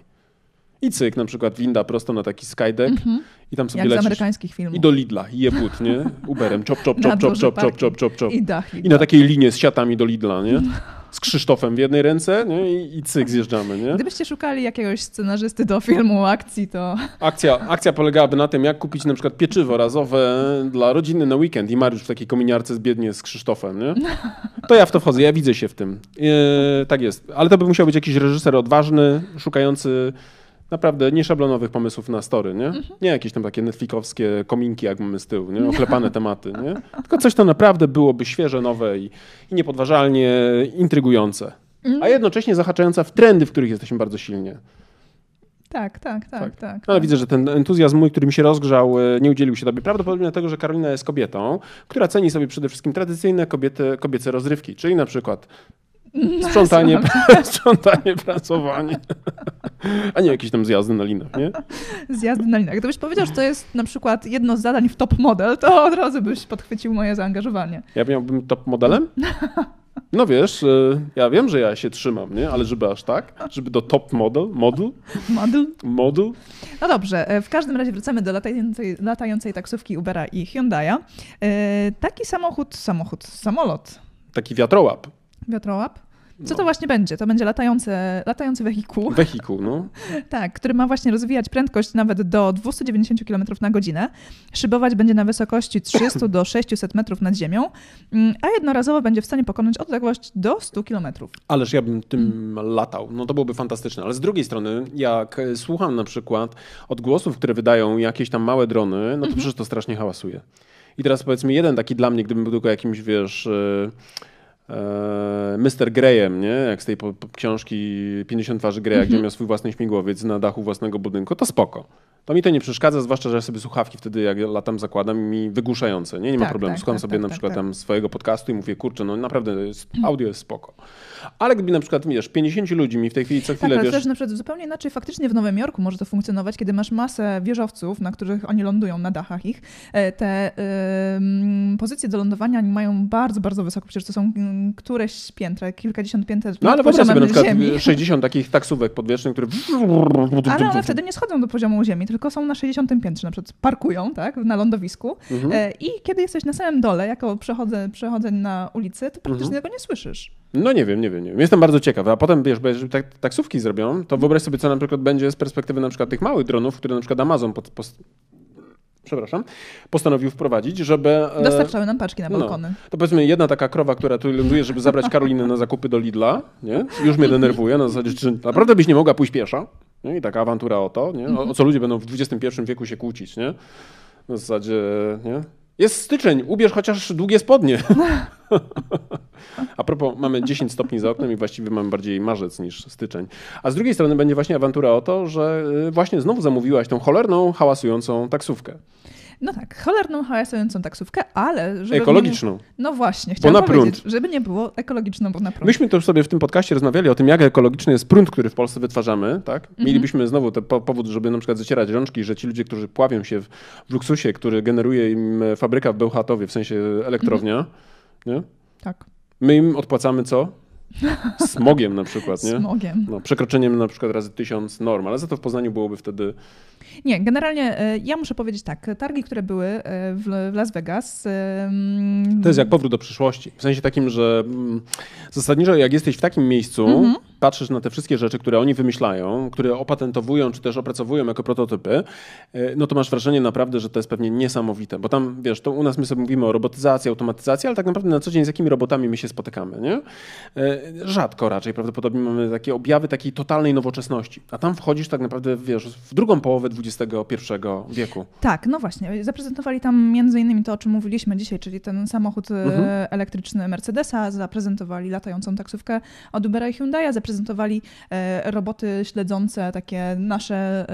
I cyk, na przykład winda prosto na taki skydeck mm-hmm. i tam sobie Jak lecisz. z amerykańskich filmów. I do Lidla, i jebut, nie? Uberem, chop, chop, chop, chop, chop, chop, chop, chop, chop. I dach. I na takiej linie z siatami do Lidla, nie? Z Krzysztofem w jednej ręce nie? I, i cyk zjeżdżamy, nie? Gdybyście szukali jakiegoś scenarzysty do filmu akcji, to... Akcja, akcja polegałaby na tym, jak kupić na przykład pieczywo razowe dla rodziny na weekend i Mariusz w takiej kominiarce zbiednie z Krzysztofem, nie? To ja w to wchodzę, ja widzę się w tym. E, tak jest. Ale to by musiał być jakiś reżyser odważny, szukający naprawdę nieszablonowych pomysłów na story, nie? Mhm. Nie jakieś tam takie netflixowskie kominki, jak mamy z tyłu, nie? Oklepane tematy, nie? Tylko coś, co naprawdę byłoby świeże, nowe i, i niepodważalnie intrygujące. Mhm. A jednocześnie zahaczające w trendy, w których jesteśmy bardzo silnie. Tak, tak, tak, tak. tak, Ale widzę, że ten entuzjazm mój, który mi się rozgrzał, e, nie udzielił się tobie. Prawdopodobnie dlatego, że Karolina jest kobietą, która ceni sobie przede wszystkim tradycyjne kobiety, kobiece rozrywki, czyli na przykład Sprzątanie, sprzątanie, pracowanie. A nie jakieś tam zjazdy na linach, nie? Zjazdy na linach. Gdybyś powiedział, że to jest na przykład jedno z zadań w top model, to od razu byś podchwycił moje zaangażowanie. Ja miałbym top modelem? No wiesz, y, ja wiem, że ja się trzymam, nie? Ale żeby aż tak? Żeby do top model? Model? Model? Model? No dobrze, e, w każdym razie wracamy do latającej, latającej taksówki Ubera i Hyundai'a. E, taki samochód, samochód, samolot. Taki wiatrołap. Wiatrołap? Co no. to właśnie będzie? To będzie latające, latający wehikuł. Wehikuł, no. tak, który ma właśnie rozwijać prędkość nawet do 290 km na godzinę. Szybować będzie na wysokości 300 do 600 metrów nad ziemią, mm, a jednorazowo będzie w stanie pokonać odległość do 100 km. Ależ ja bym tym hmm. latał. No to byłoby fantastyczne. Ale z drugiej strony, jak słucham na przykład odgłosów, które wydają jakieś tam małe drony, no to mm -hmm. przecież to strasznie hałasuje. I teraz powiedzmy jeden taki dla mnie, gdybym był tylko jakimś, wiesz... Yy E, Mr. Greyem, nie? jak z tej po, po książki 50 twarzy Greya, mm -hmm. gdzie miał swój własny śmigłowiec na dachu własnego budynku, to spoko. To mi to nie przeszkadza, zwłaszcza, że ja sobie słuchawki wtedy, jak latam, zakładam mi wygłuszające. Nie, nie ma tak, problemu. Tak, Słucham tak, sobie tak, na tak, przykład tam swojego podcastu i mówię, kurczę, no naprawdę jest, audio jest spoko. Ale gdyby na przykład, wiesz, 50 ludzi mi w tej chwili co chwilę, tak, wiesz... też na przykład zupełnie inaczej faktycznie w Nowym Jorku może to funkcjonować, kiedy masz masę wieżowców, na których oni lądują, na dachach ich. E, te y, pozycje do lądowania mają bardzo, bardzo wysoko. Przecież to są mm, któreś piętra, kilkadziesiąt pięter No ale wyobraź sobie na przykład ziemi. 60 takich taksówek podwiecznych, które... Ale one wtedy nie schodzą do poziomu ziemi, tylko są na 60 piętrze, na przykład parkują tak, na lądowisku mhm. E, i kiedy jesteś na samym dole, jako przechodzę, przechodzę na ulicy, to praktycznie mhm. tego nie słyszysz. No nie wiem, nie wiem, nie wiem. Jestem bardzo ciekaw. A potem, wiesz, bo jeżeli tak, taksówki zrobią, to wyobraź sobie, co na przykład będzie z perspektywy na przykład tych małych dronów, które na przykład Amazon pod, pod, przepraszam, postanowił wprowadzić, żeby... E, Dostarczały nam paczki na no. balkony. No, to powiedzmy jedna taka krowa, która tu ląduje, żeby zabrać Karolinę na zakupy do Lidla, nie? Już mnie denerwuje, na zasadzie, czy naprawdę byś nie mogła pójść piesza? Nie? I taka awantura o to, nie? O, o co ludzie będą w XXI wieku się kłócić, nie? Na zasadzie, nie? Jest styczeń, ubierz chociaż długie spodnie. A propos, mamy 10 stopni za oknem i właściwie mamy bardziej marzec niż styczeń. A z drugiej strony będzie właśnie awantura o to, że y, właśnie znowu zamówiłaś tą cholerną, hałasującą taksówkę. No tak, cholerną hałasującą taksówkę, ale żeby Ekologiczną. Nie... No właśnie, chciałam bo na powiedzieć, prąd. żeby nie było ekologiczną, bo na prąd. Myśmy też sobie w tym podcaście rozmawiali o tym, jak ekologiczny jest prąd, który w Polsce wytwarzamy, tak? Mhm. Mielibyśmy znowu ten powód, żeby na przykład zacierać rączki, że ci ludzie, którzy pławią się w, w luksusie, który generuje im fabryka w Bełchatowie, w sensie elektrownia, mhm. nie? Tak. My im odpłacamy co? Smogiem na przykład, nie? Smogiem. No, przekroczeniem na przykład razy tysiąc norm, ale za to w Poznaniu byłoby wtedy Nie, generalnie e, ja muszę powiedzieć tak, targi, które były e, w Las Vegas. To jest jak powrót do przyszłości. W sensie takim, że mm, zasadniczo jak jesteś w takim miejscu, mhm. patrzysz na te wszystkie rzeczy, które oni wymyślają, które opatentowują, czy też opracowują jako prototypy, e, no to masz wrażenie naprawdę, że to jest pewnie niesamowite. Bo tam, wiesz, to u nas my sobie mówimy o robotyzacji, automatyzacji, ale tak naprawdę na co dzień z jakimi robotami my się spotykamy, nie? Rzadko raczej prawdopodobnie mamy takie objawy takiej totalnej nowoczesności. A tam wchodzisz tak naprawdę, wiesz, w drugą połowę XXI wieku. Tak, no właśnie. Zaprezentowali tam między innymi to, o czym mówiliśmy dzisiaj, czyli ten samochód e, mhm. elektryczny Mercedesa, zaprezentowali latającą taksówkę od Ubera i Hyundai'a, zaprezentowali e, roboty śledzące, takie nasze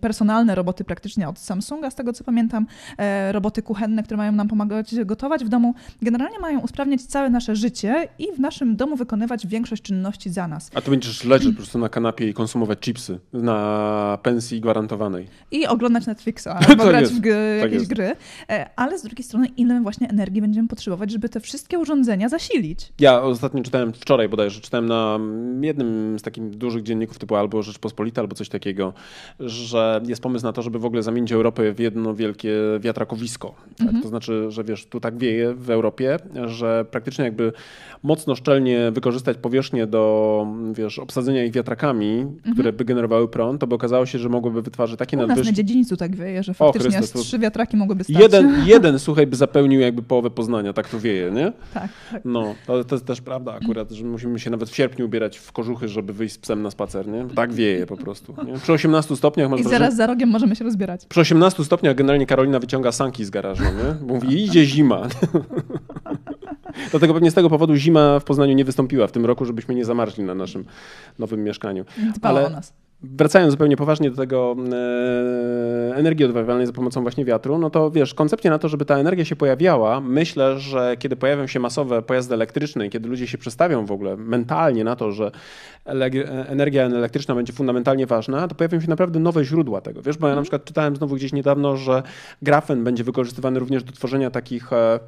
personalne roboty praktycznie od Samsunga, z tego co pamiętam, e, roboty kuchenne, które mają nam pomagać gotować w domu. Generalnie mają usprawniać całe nasze życie i w naszym domu wykonywać większość czynności za nas. A to będziesz leżeć po prostu na kanapie i konsumować chipsy na pensji gwarantowanej. I oglądać Netflixa albo grać jest, w tak jakieś tak gry. E, ale z drugiej strony, ile właśnie energii będziemy potrzebować, żeby te wszystkie urządzenia zasilić? Ja ostatnio czytałem, wczoraj bodajże, czytałem na jednym z takich dużych dzienników typu albo Rzeczpospolita, albo coś takiego, że jest pomysł na to, żeby w ogóle zamienić Europę w jedno wielkie wiatrakowisko. Tak? Mhm. To znaczy, że wiesz, tu tak wieje w Europie, że praktycznie jakby mocno szczelnie wykorzystać powierzchnię do wiesz, obsadzenia ich wiatrakami, mhm. które by generowały prąd, to by okazało się, że mogłyby wytwarzać takie nadwyżki. U nas na dziedzińcu tak wieje, że faktycznie Chrystus, trzy wiatraki mogłyby stać. Jeden, jeden, słuchaj, by zapełnił jakby połowę Poznania, tak to wieje, nie? Tak. tak. No, to, to jest też prawda akurat, że musimy się nawet w sierpniu ubierać w kożuchy, żeby wyjść z psem na spacer, nie? Tak wieje po prostu. Nie? Przy 18 stopniach masz I wrażenie... zaraz za rogiem możemy się rozbierać. Przy 18 stopniach generalnie Karolina wyciąga sanki z garażu, nie? Mówi, idzie zima. Dlatego pewnie z tego powodu zima w Poznaniu nie wystąpiła w tym roku, żebyśmy nie zamarzli na naszym nowym mieszkaniu. Dbała Ale... o nas wracając zupełnie poważnie do tego e, energii odnawialnej za pomocą właśnie wiatru, no to wiesz, koncepcja na to, żeby ta energia się pojawiała, myślę, że kiedy pojawią się masowe pojazdy elektryczne i kiedy ludzie się przestawią w ogóle mentalnie na to, że energia elektryczna będzie fundamentalnie ważna, to pojawią się naprawdę nowe źródła tego. Wiesz, bo ja na mhm. przykład czytałem znowu gdzieś niedawno, że grafen będzie wykorzystywany również do tworzenia takich E,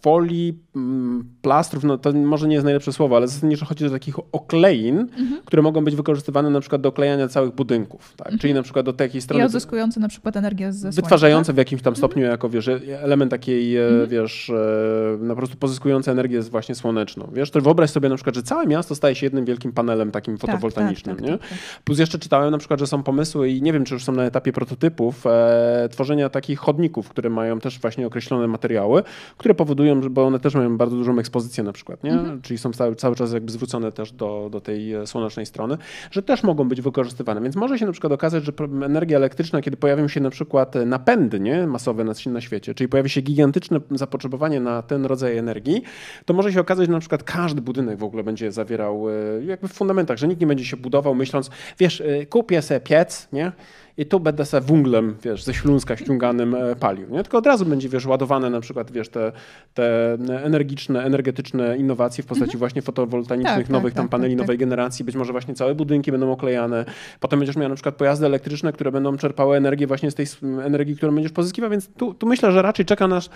folii, mm, plastrów, no to może nie jest najlepsze słowo, ale zasadniczo chodzi o takich oklein, mhm. które mogą być wykorzystywane na przykład do oklejania całych budynków, tak? Mhm. czyli na przykład do takiej strony... I odzyskujące na przykład energię ze słońca. Wytwarzające tak? w jakimś tam stopniu mhm. jako, wiesz, element takiej, e, mhm. wiesz, e, po prostu pozyskujące energię właśnie słoneczną. Wiesz, to wyobraź sobie na przykład, że całe miasto staje się jednym wielkim panelem takim tak, fotowoltaicznym, tak, tak, nie? Tak, tak. Plus jeszcze czytałem na przykład, że są pomysły i nie wiem, czy już są na etapie prototypów, e, tworzenia takich chodników, które mają też właśnie określone materiały, które powodują, bo one też mają bardzo dużą ekspozycję na przykład, nie? Mhm. czyli są cały, cały czas jakby zwrócone też do, do tej e, słonecznej strony, że też mogą być wykorzystywane. Więc może się na przykład okazać, że energia elektryczna, kiedy pojawią się na przykład e, napędy nie? masowe na, na świecie, czyli pojawi się gigantyczne zapotrzebowanie na ten rodzaj energii, to może się okazać, że na przykład każdy budynek w ogóle będzie zawierał e, jakby w fundamentach, że nikt nie będzie się budował myśląc, wiesz, kupię sobie piec, nie? I tu będę sobie wunglem, wiesz, ze Śląska ściąganym e, palił, nie? Tylko od razu będzie, wiesz, ładowane na przykład, wiesz, te, te energiczne, energetyczne innowacje w postaci mhm. właśnie fotowoltaicznych, tak, nowych tak, tam tak, paneli tak, nowej tak. generacji, być może właśnie całe budynki będą oklejane, potem będziesz miał na przykład pojazdy elektryczne, które będą czerpały energię właśnie z tej energii, którą będziesz pozyskiwał, więc tu, tu myślę, że raczej czeka nas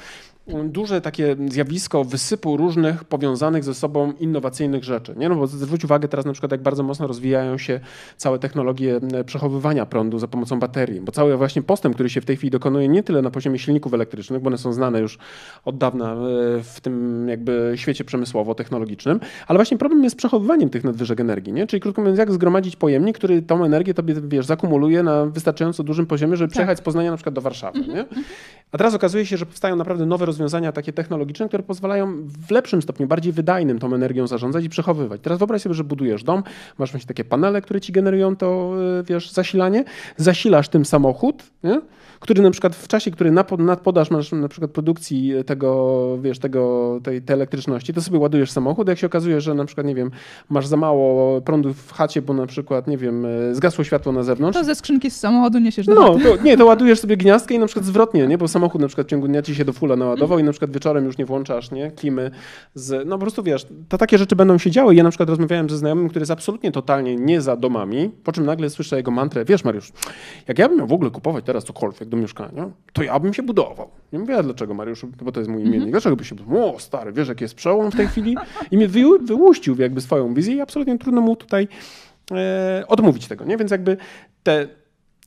mm, duże takie zjawisko wysypu różnych powiązanych ze sobą innowacyjnych rzeczy, nie? No bo zwróć uwagę teraz na przykład, jak bardzo mocno rozwijają się całe technologie przechowywania prądu za pomocą baterii, bo cały właśnie postęp, który się w tej chwili dokonuje nie tyle na poziomie silników elektrycznych, bo one są znane już od dawna e, w tym jakby świecie przemysłowo-technologicznym, ale właśnie problem jest z przechowywaniem tych nadwyżek energii, nie? Czyli krótko mówiąc, jak zgromadzić pojemnik, który tą energię tobie, wiesz, zakumuluje na wystarczająco dużym poziomie, żeby tak. przejechać z Poznania na przykład do Warszawy, mhm, nie? Mhm. A teraz okazuje się, że powstają naprawdę nowe rozwiązania takie technologiczne, które pozwalają w lepszym stopniu, bardziej wydajnym tą energią zarządzać i przechowywać. Teraz wyobraź sobie, że budujesz dom, masz właśnie takie panele, które ci generują to, e, wiesz, zasilanie, zasilasz tym samochód, nie? który na przykład w czasie, który nadpodasz masz na przykład produkcji tego, wiesz, tego, tej, tej elektryczności, to sobie ładujesz samochód, jak się okazuje, że na przykład, nie wiem, masz za mało prądu w chacie, bo na przykład, nie wiem, zgasło światło na zewnątrz. To ze skrzynki z samochodu niesiesz do No, to, nie, to ładujesz sobie gniazdkę i na przykład zwrotnie, nie, bo samochód na przykład w ciągu dnia ci się do fula naładował i na przykład wieczorem już nie włączasz, nie, klimy z, no po prostu wiesz, to takie rzeczy będą się działy. Ja na przykład rozmawiałem ze znajomym, który jest absolutnie totalnie nie za domami, po czym nagle słyszę jego mantrę, wiesz Mariusz, jak ja bym miał w ogóle kupować teraz cokolwiek do mieszkania, to ja bym się budował. Nie mówię, dlaczego Mariusz, bo to jest mój imiennik, dlaczego by się budował? O, stary, wiesz, jaki jest przełom w tej chwili? I mnie wy, wyłuścił jakby swoją wizję i absolutnie trudno mu tutaj e, odmówić tego, nie? Więc jakby te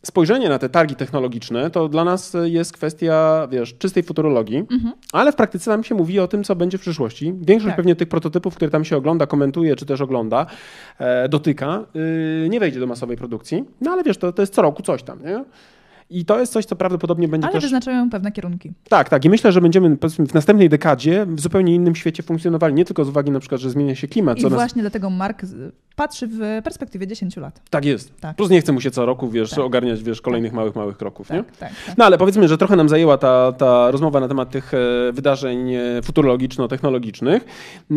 spojrzenie na te targi technologiczne to dla nas jest kwestia, wiesz, czystej futurologii, mhm. ale w praktyce nam się mówi o tym, co będzie w przyszłości. Większość tak. pewnie tych prototypów, które tam się ogląda, komentuje, czy też ogląda, e, dotyka, y, nie wejdzie do masowej produkcji, no ale wiesz, to, to jest co roku coś tam, nie? I to jest coś, co prawdopodobnie będzie Ale też... wyznaczają pewne kierunki. Tak, tak. I myślę, że będziemy w następnej dekadzie w zupełnie innym świecie funkcjonowali. Nie tylko z uwagi na przykład, że zmienia się klimat. I właśnie dlatego Mark patrzy w perspektywie 10 lat. Tak jest. Tak. Plus nie chce mu się co roku, wiesz, tak. ogarniać, wiesz, kolejnych tak. małych, małych kroków, tak, nie? Tak, tak, No ale powiedzmy, że trochę nam zajęła ta, ta rozmowa na temat tych e, wydarzeń e, futurologiczno-technologicznych.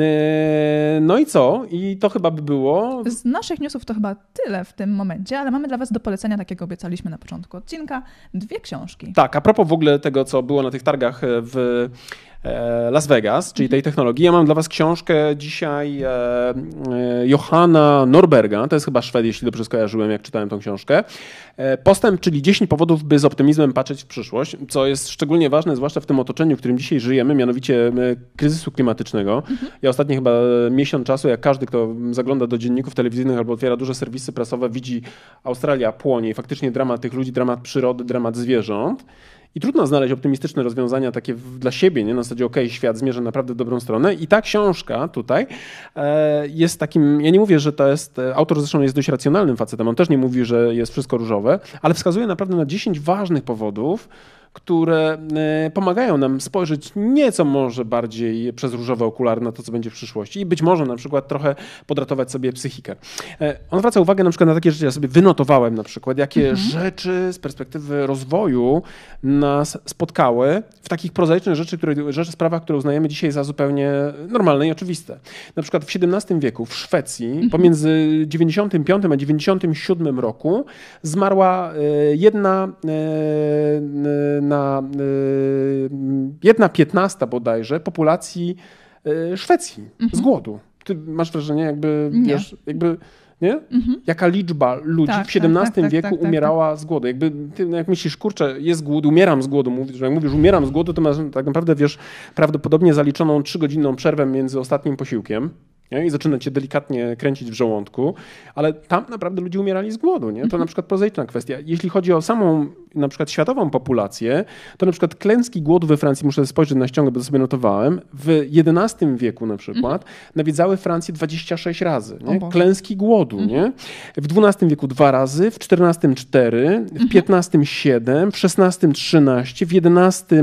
E, no i co? I to chyba by było... Z naszych newsów to chyba tyle w tym momencie, ale mamy dla was do polecenia, tak jak obiecaliśmy na początku odcinka, dwie książki. Tak, a propos w ogóle tego, co było na tych targach w E, Las Vegas, czyli tej technologii. Ja mam dla Was książkę dzisiaj e, e, Johanna Norberga, to jest chyba Szwed, jeśli dobrze skojarzyłem, jak czytałem tą książkę. Postęp, czyli 10 powodów, by z optymizmem patrzeć w przyszłość, co jest szczególnie ważne, zwłaszcza w tym otoczeniu, w którym dzisiaj żyjemy, mianowicie kryzysu klimatycznego. Mhm. Ja ostatnio chyba miesiąc czasu, jak każdy, kto zagląda do dzienników telewizyjnych albo otwiera duże serwisy prasowe, widzi Australia płonie i faktycznie dramat tych ludzi, dramat przyrody, dramat zwierząt. I trudno znaleźć optymistyczne rozwiązania takie dla siebie, nie? na zasadzie ok, świat zmierza naprawdę w dobrą stronę. I ta książka tutaj e, jest takim, ja nie mówię, że to jest, e, autor zresztą jest dość racjonalnym facetem, on też nie mówi, że jest wszystko różowe, ale wskazuje naprawdę na 10 ważnych powodów, które e, pomagają nam spojrzeć nieco może bardziej przez różowe okulary na to, co będzie w przyszłości i być może na przykład trochę podratować sobie psychikę. E, on zwraca uwagę na przykład na takie rzeczy, ja sobie wynotowałem na przykład, jakie mhm. rzeczy z perspektywy rozwoju nas spotkały w takich prozaicznych rzeczy, które, rzeczy, sprawach, które uznajemy dzisiaj za zupełnie normalne i oczywiste. Na przykład w XVII wieku w Szwecji mhm. pomiędzy 95 a 97 roku zmarła e, jedna na y, jedna piętnasta bodajże populacji y, Szwecji mhm. z głodu. Ty masz wrażenie, jakby, nie. wiesz, jakby nie? Mhm. Jaka liczba ludzi tak, w XVII tak, tak, wieku tak, tak, umierała z głodu. Jakby ty, no jak myślisz, kurczę, jest głód, umieram z głodu, mówisz, że jak mówisz, umieram z głodu, to masz tak naprawdę, wiesz, prawdopodobnie zaliczoną trzygodzinną przerwę między ostatnim posiłkiem nie? i zaczyna cię delikatnie kręcić w żołądku, ale tam naprawdę ludzie umierali z głodu. Nie? To na przykład prozaiczna kwestia. Jeśli chodzi o samą na przykład światową populację, to na przykład klęski głodu we Francji, muszę spojrzeć na ściągę, bo to sobie notowałem, w XI wieku na przykład mhm. nawiedzały Francję 26 razy. Nie? Klęski głodu. Mhm. Nie? W XII wieku dwa razy, w XIV cztery, w XV siedem, w XVI trzynaście, w XI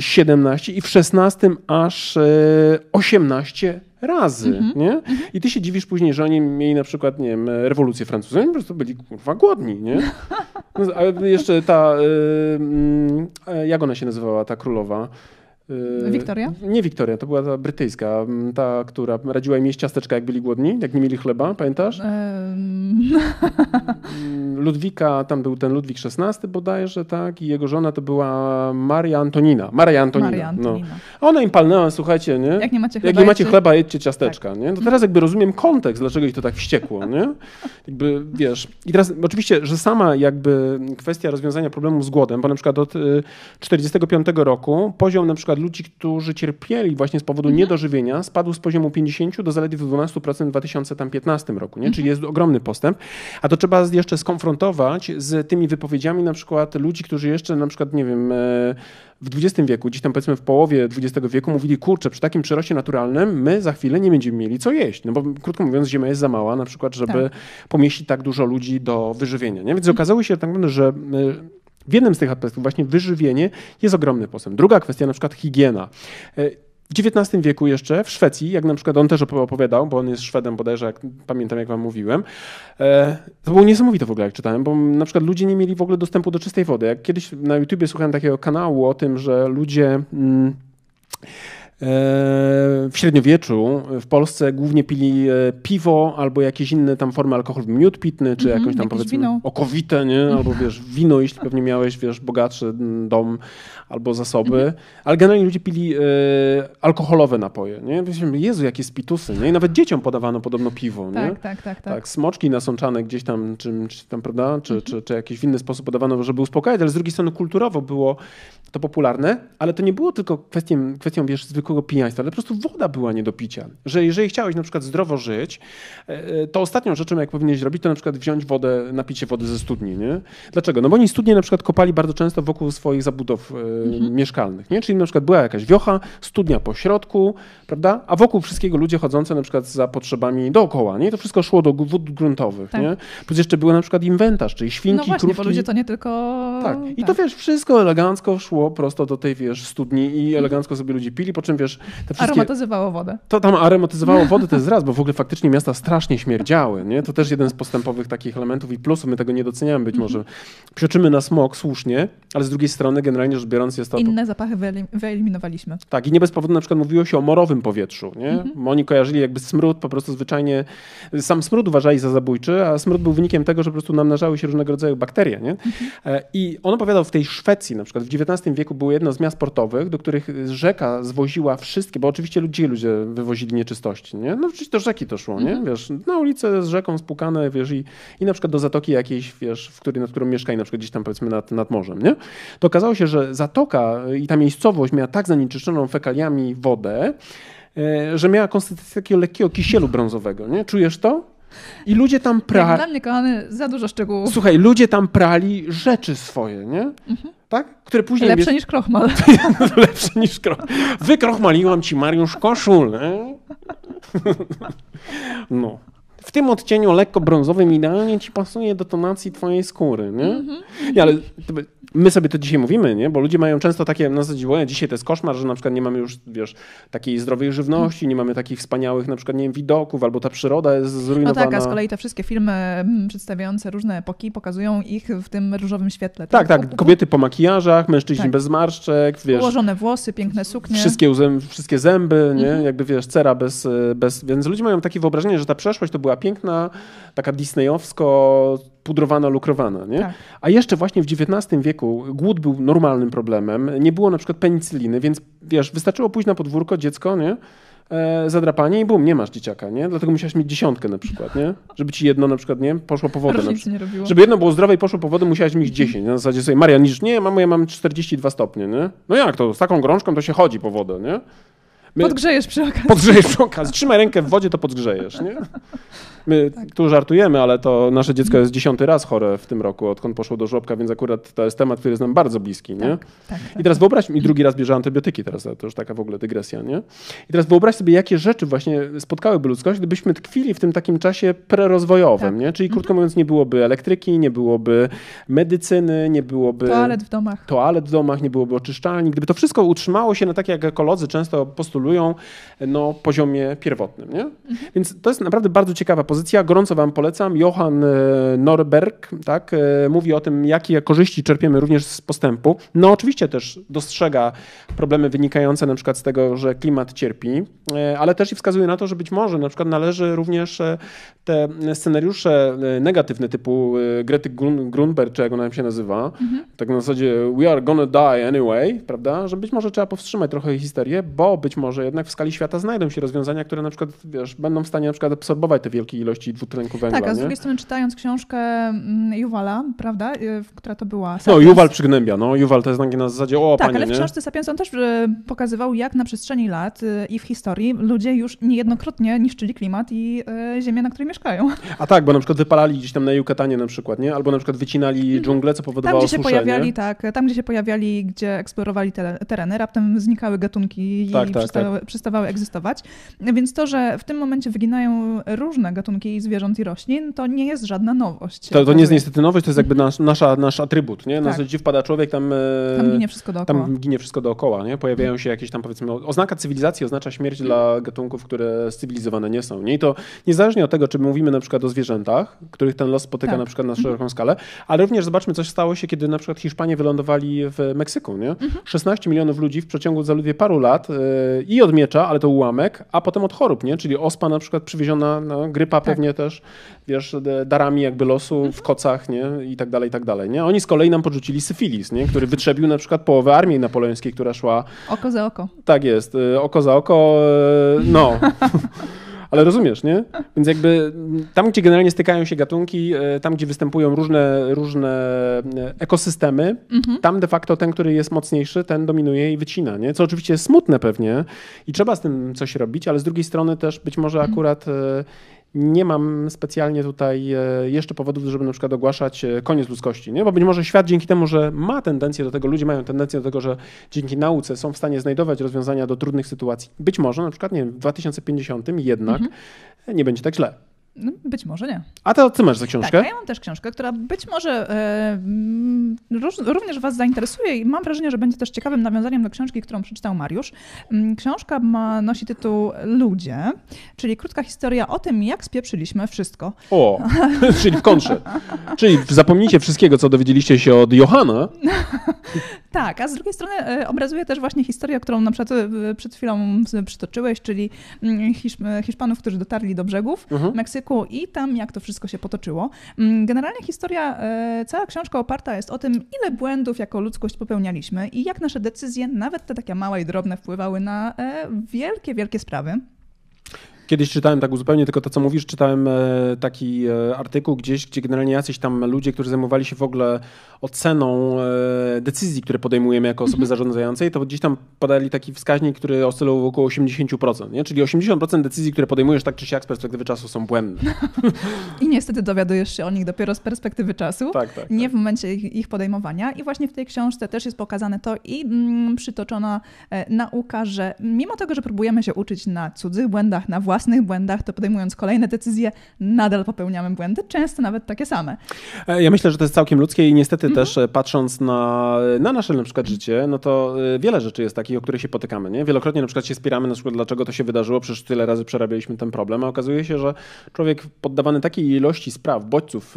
17 i w 16 aż 18 razy, mm -hmm. nie? Mm -hmm. I ty się dziwisz później, że oni mieli na przykład, nie wiem, rewolucję francuską, oni po prostu byli kurwa głodni, nie? No, ale jeszcze ta, y, jak ona się nazywała, ta królowa? Yy, Wiktoria? Nie Wiktoria, to była ta brytyjska, ta, która radziła im jeść ciasteczka, jak byli głodni, jak nie mieli chleba, pamiętasz? Um. Ludwika, tam był ten Ludwik XVI bodajże, tak, i jego żona to była Maria Antonina. Maria Antonina. Maria Antonina. No. Ona im palnęła, słuchajcie, nie? Jak nie macie chleba, jak nie macie chleba jedźcie ciasteczka, tak. nie? To teraz jakby rozumiem kontekst, dlaczego ich to tak wściekło, nie? Jakby, wiesz, i teraz oczywiście, że sama jakby kwestia rozwiązania problemu z głodem, bo na przykład od 45 y, roku poziom na przykład ludzi, którzy cierpieli właśnie z powodu mhm. niedożywienia, spadł z poziomu 50 do zaledwie 12% w 2015 roku, nie? Mhm. czyli jest ogromny postęp. A to trzeba jeszcze skonfrontować z tymi wypowiedziami na przykład ludzi, którzy jeszcze na przykład, nie wiem, e, w XX wieku, gdzieś tam powiedzmy w połowie XX wieku mówili, kurczę, przy takim przyroście naturalnym my za chwilę nie będziemy mieli co jeść, no bo krótko mówiąc ziemia jest za mała na przykład, żeby tak. pomieścić tak dużo ludzi do wyżywienia. Nie? Więc okazało się tak naprawdę, że e, w jednym z tych aspektów, właśnie wyżywienie, jest ogromny postęp. Druga kwestia, na przykład higiena. E, w XIX wieku jeszcze w Szwecji, jak na przykład on też opowiadał, bo on jest Szwedem bodajże, jak pamiętam jak wam mówiłem, e, to było niesamowite w ogóle jak czytałem, bo na przykład ludzie nie mieli w ogóle dostępu do czystej wody. Jak kiedyś na YouTubie słuchałem takiego kanału o tym, że ludzie... Mm, w średniowieczu w Polsce głównie pili e, piwo albo jakieś inne tam formy alkoholu, miód pitny, czy mm -hmm, jakąś tam powiedzmy wino. okowite, nie? albo wiesz, wino, jeśli pewnie miałeś, wiesz, bogatszy dom albo zasoby, mm -hmm. ale generalnie ludzie pili e, alkoholowe napoje, nie? Jezu, jakie spitusy, nie? I nawet dzieciom podawano podobno piwo, tak, nie? Tak, tak, tak. Tak, smoczki nasączane gdzieś tam, czy tam, prawda, czy, mm -hmm. czy, czy jakiś inny sposób podawano, żeby uspokajać, ale z drugiej strony kulturowo było to popularne, ale to nie było tylko kwestią, kwestią wiesz, zwykłego zwykłego pijaństwa, ale po prostu woda była nie do picia. Że jeżeli chciałeś na przykład zdrowo żyć, e, to ostatnią rzeczą, jak powinieneś robić, to na przykład wziąć wodę, napić się wody ze studni, nie? Dlaczego? No bo oni studnie na przykład kopali bardzo często wokół swoich zabudów e, mhm. mieszkalnych, nie? Czyli na przykład była jakaś wiocha, studnia po środku, prawda? A wokół wszystkiego ludzie chodzące na przykład za potrzebami dookoła, nie? To wszystko szło do wód gruntowych, tak. nie? Plus jeszcze był na przykład inwentarz, czyli świnki, No właśnie, krówki. bo ludzie to nie tylko... Tak. I tak. to wiesz, wszystko elegancko szło prosto do tej, wiesz, studni i elegancko sobie ludzie pili, po czym wiesz... Te wszystkie... Aromatyzowało wodę. To tam aromatyzowało wodę, to jest raz, bo w ogóle faktycznie miasta strasznie śmierdziały, nie? To też jeden z postępowych takich elementów i plusów, my tego nie doceniamy być może. Mhm. Psioczymy na smog słusznie, ale z drugiej strony generalnie rzecz biorąc jest to... Inne zapachy wyeliminowaliśmy. Tak, i nie bez powodu na przykład mówiło się o morowym powietrzu, nie? Mhm. Oni kojarzyli jakby smród po prostu zwyczajnie... Sam smród uważali za zabójczy, a smród był wynikiem tego, że po prostu namnażały się różnego rodzaju bakterie, nie? Mhm. E, I on opowiadał w tej Szwecji, na przykład w XIX wieku było jedno z miast portowych, do których rzeka zwoziła wszystkie, bo oczywiście ludzie, ludzie wywozili nieczystości, nie? No oczywiście do rzeki to szło, nie? Mhm. Wiesz, na ulicę z rzeką spłukane, wiesz, i, i na przykład do zatoki jakiejś, wiesz, w której, nad którą mieszkali, na przykład gdzieś tam powiedzmy nad, nad morzem, nie? To okazało się, że zatoka i ta miejscowość miała tak zanieczyszczoną fekaliami wodę, e, że miała konsystencję takiego lekkiego kisielu brązowego, nie? Czujesz to? I ludzie tam prali. Dla mnie, kochany, za dużo szczegółów. Słuchaj, ludzie tam prali rzeczy swoje, nie? Mhm. Tak? Które później. Lepsze niż krochmal. Lepsze niż krochmal. Wykrochmaliłam ci Mariusz koszulę. no w tym odcieniu lekko brązowym idealnie ci pasuje do tonacji twojej skóry, nie? Mm -hmm. nie ale my sobie to dzisiaj mówimy, nie? Bo ludzie mają często takie na zasadzie, dzisiaj to jest koszmar, że na przykład nie mamy już, wiesz, takiej zdrowej żywności, nie mamy takich wspaniałych na przykład, nie wiem, widoków, albo ta przyroda jest zrujnowana. No tak, a z kolei te wszystkie filmy mm, przedstawiające różne epoki pokazują ich w tym różowym świetle. Tak, tak, tak. kobiety po makijażach, mężczyźni tak. bez zmarszczek, wiesz. Ułożone włosy, piękne suknie. Wszystkie, wszystkie zęby, nie? Mhm. Jakby, wiesz, cera bez, bez... Więc ludzie mają takie wyobrażenie, że ta przeszłość to była piękna, taka disneyowsko pudrowana, lukrowana. Nie? Tak. A jeszcze właśnie w XIX wieku głód był normalnym problemem. Nie było na przykład penicyliny, więc wiesz, wystarczyło pójść na podwórko, dziecko, nie? E, zadrapanie i bum, nie masz dzieciaka, nie? Dlatego musiałeś mieć dziesiątkę na przykład, nie? Żeby ci jedno na przykład, nie? Poszło po wodę. Żeby jedno było zdrowe i poszło po wodę, musiałeś mieć 10. Na zasadzie sobie, Maria, niż nie, mamo, ja mam 42 stopnie, nie? No jak to? Z taką grążką to się chodzi po wodę, nie? My... Podgrzejesz przy okazji. Podgrzejesz przy okazji. Trzymaj rękę w wodzie, to podgrzejesz, nie? My tak. tu żartujemy, ale to nasze dziecko jest dziesiąty raz chore w tym roku, odkąd poszło do żłobka, więc akurat to jest temat, który jest nam bardzo bliski, nie? Tak, tak, I teraz wyobraź, i drugi raz bierze antybiotyki teraz, to już taka w ogóle dygresja, nie? I teraz wyobraź sobie, jakie rzeczy właśnie spotkałyby ludzkość, gdybyśmy tkwili w tym takim czasie prerozwojowym, tak. nie? Czyli krótko mhm. mówiąc, nie byłoby elektryki, nie byłoby medycyny, nie byłoby... Toalet w domach. Toalet w domach, nie byłoby oczyszczalni. Gdyby to wszystko utrzymało się na takie, jak ekolodzy często postulują, no, poziomie pierwotnym, nie? Mhm. Więc to jest naprawdę bardzo ciekawa pozycja. Gorąco wam polecam. Johann e, Norberg tak, e, mówi o tym, jakie korzyści czerpiemy również z postępu. No oczywiście też dostrzega problemy wynikające na przykład z tego, że klimat cierpi, e, ale też i wskazuje na to, że być może na przykład należy również te scenariusze negatywne typu Grety Grunberg, czy jak ona się nazywa, mhm. tak na zasadzie we are gonna die anyway, prawda, że być może trzeba powstrzymać trochę histerię, bo być może jednak w skali świata znajdą się rozwiązania, które na przykład wiesz, będą w stanie na przykład absorbować te wielkie ilości dwutlenku węgla. Tak, a z nie? drugiej strony czytając książkę mm, Juwala, prawda, y, która to była? Sapiens. No, Juwal przygnębia, no, Juwal to jest na zasadzie, o Tak, panie, ale w książce Sapiens on też y, pokazywał, jak na przestrzeni lat y, i w historii ludzie już niejednokrotnie niszczyli klimat i ziemię, na której mieszkają. A tak, bo na przykład wypalali gdzieś tam na Yucatanie na przykład, nie? Albo na przykład wycinali mhm. dżunglę, co powodowało tam, gdzie się pojawiali, tak, tam, gdzie się pojawiali, gdzie eksplorowali te tereny, raptem znikały gatunki tak, i tak, przestawały, tak. przestawały egzystować. Więc to, że w tym momencie wyginają różne gatunki zwierząt i roślin, to nie jest żadna nowość. To, to nie jest niestety nowość, to jest jakby nasz, nasza, nasz atrybut. Nie? Na tak. zasadzie wpada człowiek, tam, e, tam ginie wszystko dookoła. Tam ginie wszystko dookoła. Nie? Pojawiają się jakieś tam powiedzmy, oznaka cywilizacji oznacza śmierć dla gatunków, które cywilizowane nie są. Nie? I to niezależnie od tego, czy mówimy na przykład o zwierzętach, których ten los spotyka tak. na przykład na szeroką mhm. skalę, ale również zobaczmy, co stało się, kiedy na przykład Hiszpanie wylądowali w Meksyku. Nie? Mhm. 16 milionów ludzi w przeciągu zaledwie paru lat yy, i od miecza, ale to ułamek, a potem od chorób, nie? czyli ospa na przykład przywieziona, no, grypa. Pewnie też, wiesz, darami jakby losu w kocach, nie? I tak dalej, i tak dalej, nie? Oni z kolei nam podrzucili syfilis, nie? Który wytrzebił na przykład połowę armii napoleońskiej, która szła... Oko za oko. Tak jest, y, oko za oko, y, no... ale rozumiesz, nie? Więc jakby tam, gdzie generalnie stykają się gatunki, e, tam, gdzie występują różne, różne e, ekosystemy, mhm. tam de facto ten, który jest mocniejszy, ten dominuje i wycina, nie? Co oczywiście jest smutne pewnie i trzeba z tym coś robić, ale z drugiej strony też być może mhm. Nie mam specjalnie tutaj e, jeszcze powodów, żeby na przykład ogłaszać e, koniec ludzkości, nie? bo być może świat dzięki temu, że ma tendencję do tego, ludzie mają tendencję do tego, że dzięki nauce są w stanie znajdować rozwiązania do trudnych sytuacji. Być może na przykład, nie wiem, w 2050 jednak mhm. nie będzie tak źle. No, być może nie. A to co masz za książkę? Tak, ja mam też książkę, która być może e, również Was zainteresuje i mam wrażenie, że będzie też ciekawym nawiązaniem do książki, którą przeczytał Mariusz. Mm, książka ma, nosi tytuł Ludzie, czyli krótka historia o tym, jak spieprzyliśmy wszystko. O, czyli w kontrze. czyli zapomnijcie wszystkiego, co dowiedzieliście się od Johana. tak, a z drugiej strony e, obrazuje też właśnie historię, którą na przykład e, przed chwilą przytoczyłeś, czyli mm, Hiszpanów, którzy dotarli do brzegów mhm. -huh. Meksyku i tam jak to wszystko się potoczyło. Mm, generalnie historia, e, cała książka oparta jest o tym, ile błędów jako ludzkość popełnialiśmy i jak nasze decyzje, nawet te takie małe i drobne, wpływały na e, wielkie, wielkie sprawy. Kiedyś czytałem tak zupełnie tylko to, co mówisz, czytałem e, taki e, artykuł gdzieś, gdzie generalnie jacyś tam ludzie, którzy zajmowali się w ogóle oceną e, decyzji, które podejmujemy jako osoby mhm. zarządzającej, to gdzieś tam podali taki wskaźnik, który oscylował około 80%, nie? czyli 80% decyzji, które podejmujesz tak czy siak z perspektywy czasu są błędne. I niestety dowiadujesz się o nich dopiero z perspektywy czasu, tak, tak, nie tak. w momencie ich, ich, podejmowania. I właśnie w tej książce też jest pokazane to i mm, przytoczona e, nauka, że mimo tego, że próbujemy się uczyć na cudzych błędach, na własnych błędach, to podejmując kolejne decyzje, nadal popełniamy błędy, często nawet takie same. E, ja myślę, że to jest całkiem ludzkie i niestety mhm. też e, patrząc na, na nasze na przykład życie, no to e, wiele rzeczy jest takich, o które się potykamy. Nie? Wielokrotnie na przykład się spieramy na przykład, dlaczego to się wydarzyło, przecież tyle razy przerabialiśmy ten problem, a okazuje się, że człowiek poddawany takiej ilości spraw, bodźców,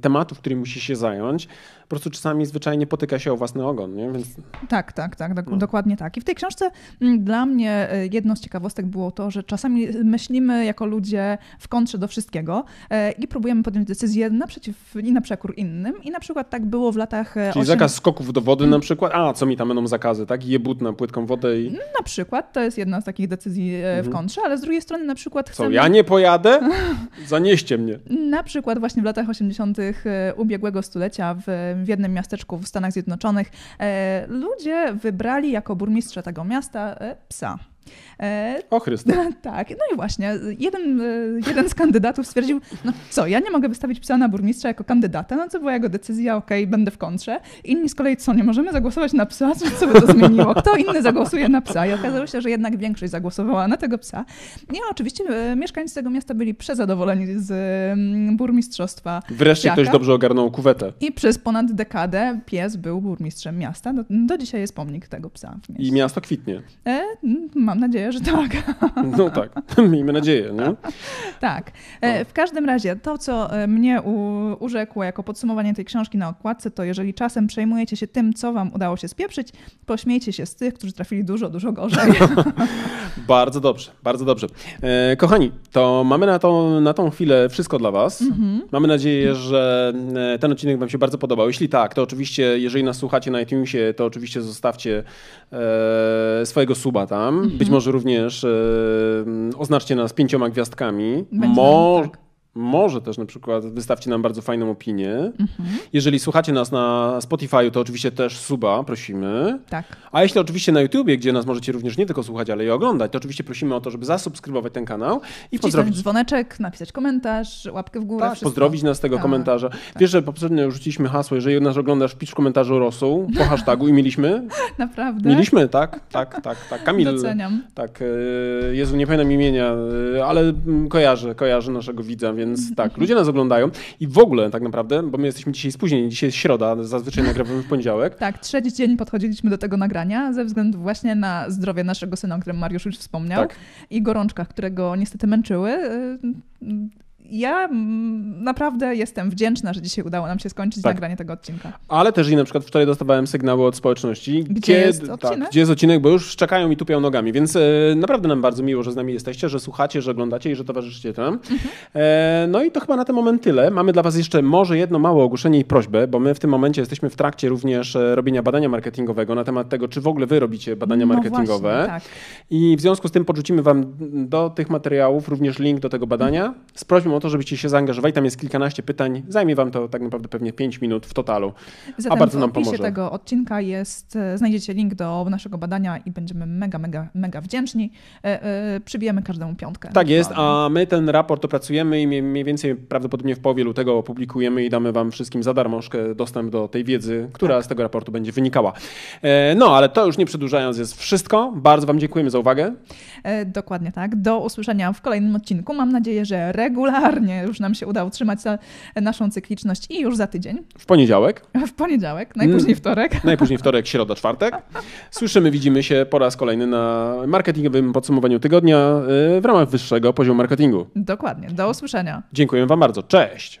tematów, którymi musi się zająć, po prostu czasami zwyczajnie potyka się o własny ogon. Nie? Więc... Tak, tak, tak, no. dokładnie tak. I w tej książce mm, dla mnie e, jedną z ciekawostek było to, że czasami myślimy jako ludzie w kontrze do wszystkiego e, i próbujemy podjąć decyzję naprzeciw i na przekór innym. I na przykład tak było w latach... E, Czyli 8... zakaz skoków do wody na przykład? A, co mi tam będą zakazy, tak? Jebut na płytką wodę i... Na przykład, to jest jedna z takich decyzji w mhm. kontrze, ale z drugiej strony na przykład chcemy... Co, ja nie pojadę? Zanieście mnie. Na przykład właśnie w latach 80. ubiegłego stulecia w w jednym miasteczku w Stanach Zjednoczonych e, ludzie wybrali jako burmistrza tego miasta e, psa. E, o Chryste. Tak, no i właśnie, jeden, e, jeden z kandydatów stwierdził, no co, ja nie mogę wystawić psa na burmistrza jako kandydata, no co była jego decyzja, okej, okay, będę w kontrze. Inni z kolei, co, nie możemy zagłosować na psa? Co by to zmieniło? Kto inny zagłosuje na psa? I okazało się, że jednak większość zagłosowała na tego psa. I oczywiście e, mieszkańcy tego miasta byli przezadowoleni z mm, burmistrzostwa Wreszcie ktoś dobrze ogarnął kuwetę. I przez ponad dekadę pies był burmistrzem miasta. Do, do dzisiaj jest pomnik tego psa. I miasto kwitnie. E, mam nadzieję, że tak. No tak, miejmy nadzieję. Nie? Tak. E, w każdym razie to, co e, mnie urzekło jako podsumowanie tej książki na okładce, to jeżeli czasem przejmujecie się tym, co wam udało się spieprzyć, pośmiejcie się z tych, którzy trafili dużo, dużo gorzej. bardzo dobrze, bardzo dobrze. E, kochani, to mamy na, to, na tą chwilę wszystko dla was. Mhm. Mamy nadzieję, że ten odcinek wam się bardzo podobał. Jeśli tak, to oczywiście, jeżeli nas słuchacie na iTunesie, to oczywiście zostawcie swojego suba tam. Mhm. Być może również e, oznaczcie nas pięcioma gwiazdkami. Mo tak. Może też na przykład wystawcie nam bardzo fajną opinię. Mhm. Jeżeli słuchacie nas na Spotify, to oczywiście też suba prosimy. Tak. A jeśli oczywiście na YouTubie, gdzie nas możecie również nie tylko słuchać, ale i oglądać, to oczywiście prosimy o to, żeby zasubskrybować ten kanał i pozdrowić. dzwoneczek, napisać komentarz, łapkę w górę. Tak, pozdrowić nas z tego tak. komentarza. Tak. Wiesz, że poprzednio rzuciliśmy hasło, jeżeli nas oglądasz, pisz w komentarzu rosół po hashtagu i mieliśmy. Naprawdę? Mieliśmy, tak, tak, tak, tak. Kamil. Doceniam. Tak, e, Jezu, nie pamiętam imienia, e, ale kojarzę, kojarzę naszego widza, więc więc tak, ludzie nas oglądają i w ogóle tak naprawdę, bo my jesteśmy dzisiaj spóźnieni, dzisiaj jest środa, zazwyczaj nagrywamy w poniedziałek. Tak, trzeci dzień podchodziliśmy do tego nagrania ze względu właśnie na zdrowie naszego syna, o którym Mariusz już wspomniał tak. i gorączkach, które go niestety męczyły. Ja naprawdę jestem wdzięczna, że dzisiaj udało nam się skończyć tak. nagranie tego odcinka. Ale też i na przykład wczoraj dostawałem sygnały od społeczności, gdzie, gdzie jest tak, odcinek? Tak, gdzie jest odcinek, bo już czekają i tupią nogami, więc e, naprawdę nam bardzo miło, że z nami jesteście, że słuchacie, że oglądacie i że towarzyszycie nam. Mhm. E, no i to chyba na ten moment tyle. Mamy dla was jeszcze może jedno małe ogłoszenie i prośbę, bo my w tym momencie jesteśmy w trakcie również e, robienia badania marketingowego na temat tego, czy w ogóle wy robicie badania no marketingowe. Właśnie, tak. I w związku z tym podrzucimy wam do tych materiałów również link do tego badania z prośbą o to, żebyście się zaangażowali. Tam jest kilkanaście pytań. Zajmie wam to tak naprawdę pewnie 5 minut w totalu. Zatem a bardzo nam pomoże. W opisie tego odcinka jest, e, znajdziecie link do naszego badania i będziemy mega, mega, mega wdzięczni. E, e, przybijemy każdemu piątkę. Tak jest, a my ten raport opracujemy i mniej więcej prawdopodobnie w połowie lutego opublikujemy i damy wam wszystkim za darmożkę dostęp do tej wiedzy, która tak. z tego raportu będzie wynikała. No, ale to już nie przedłużając jest wszystko. Bardzo wam dziękujemy za uwagę. Dokładnie tak. Do usłyszenia w kolejnym odcinku. Mam nadzieję, że regularnie już nam się uda utrzymać naszą cykliczność i już za tydzień. W poniedziałek. W poniedziałek, najpóźniej mm. wtorek. Najpóźniej wtorek, środa, czwartek. Słyszymy, widzimy się po raz kolejny na marketingowym podsumowaniu tygodnia y, w ramach wyższego poziomu marketingu. Dokładnie. Do usłyszenia. Dziękuję Wam bardzo. Cześć.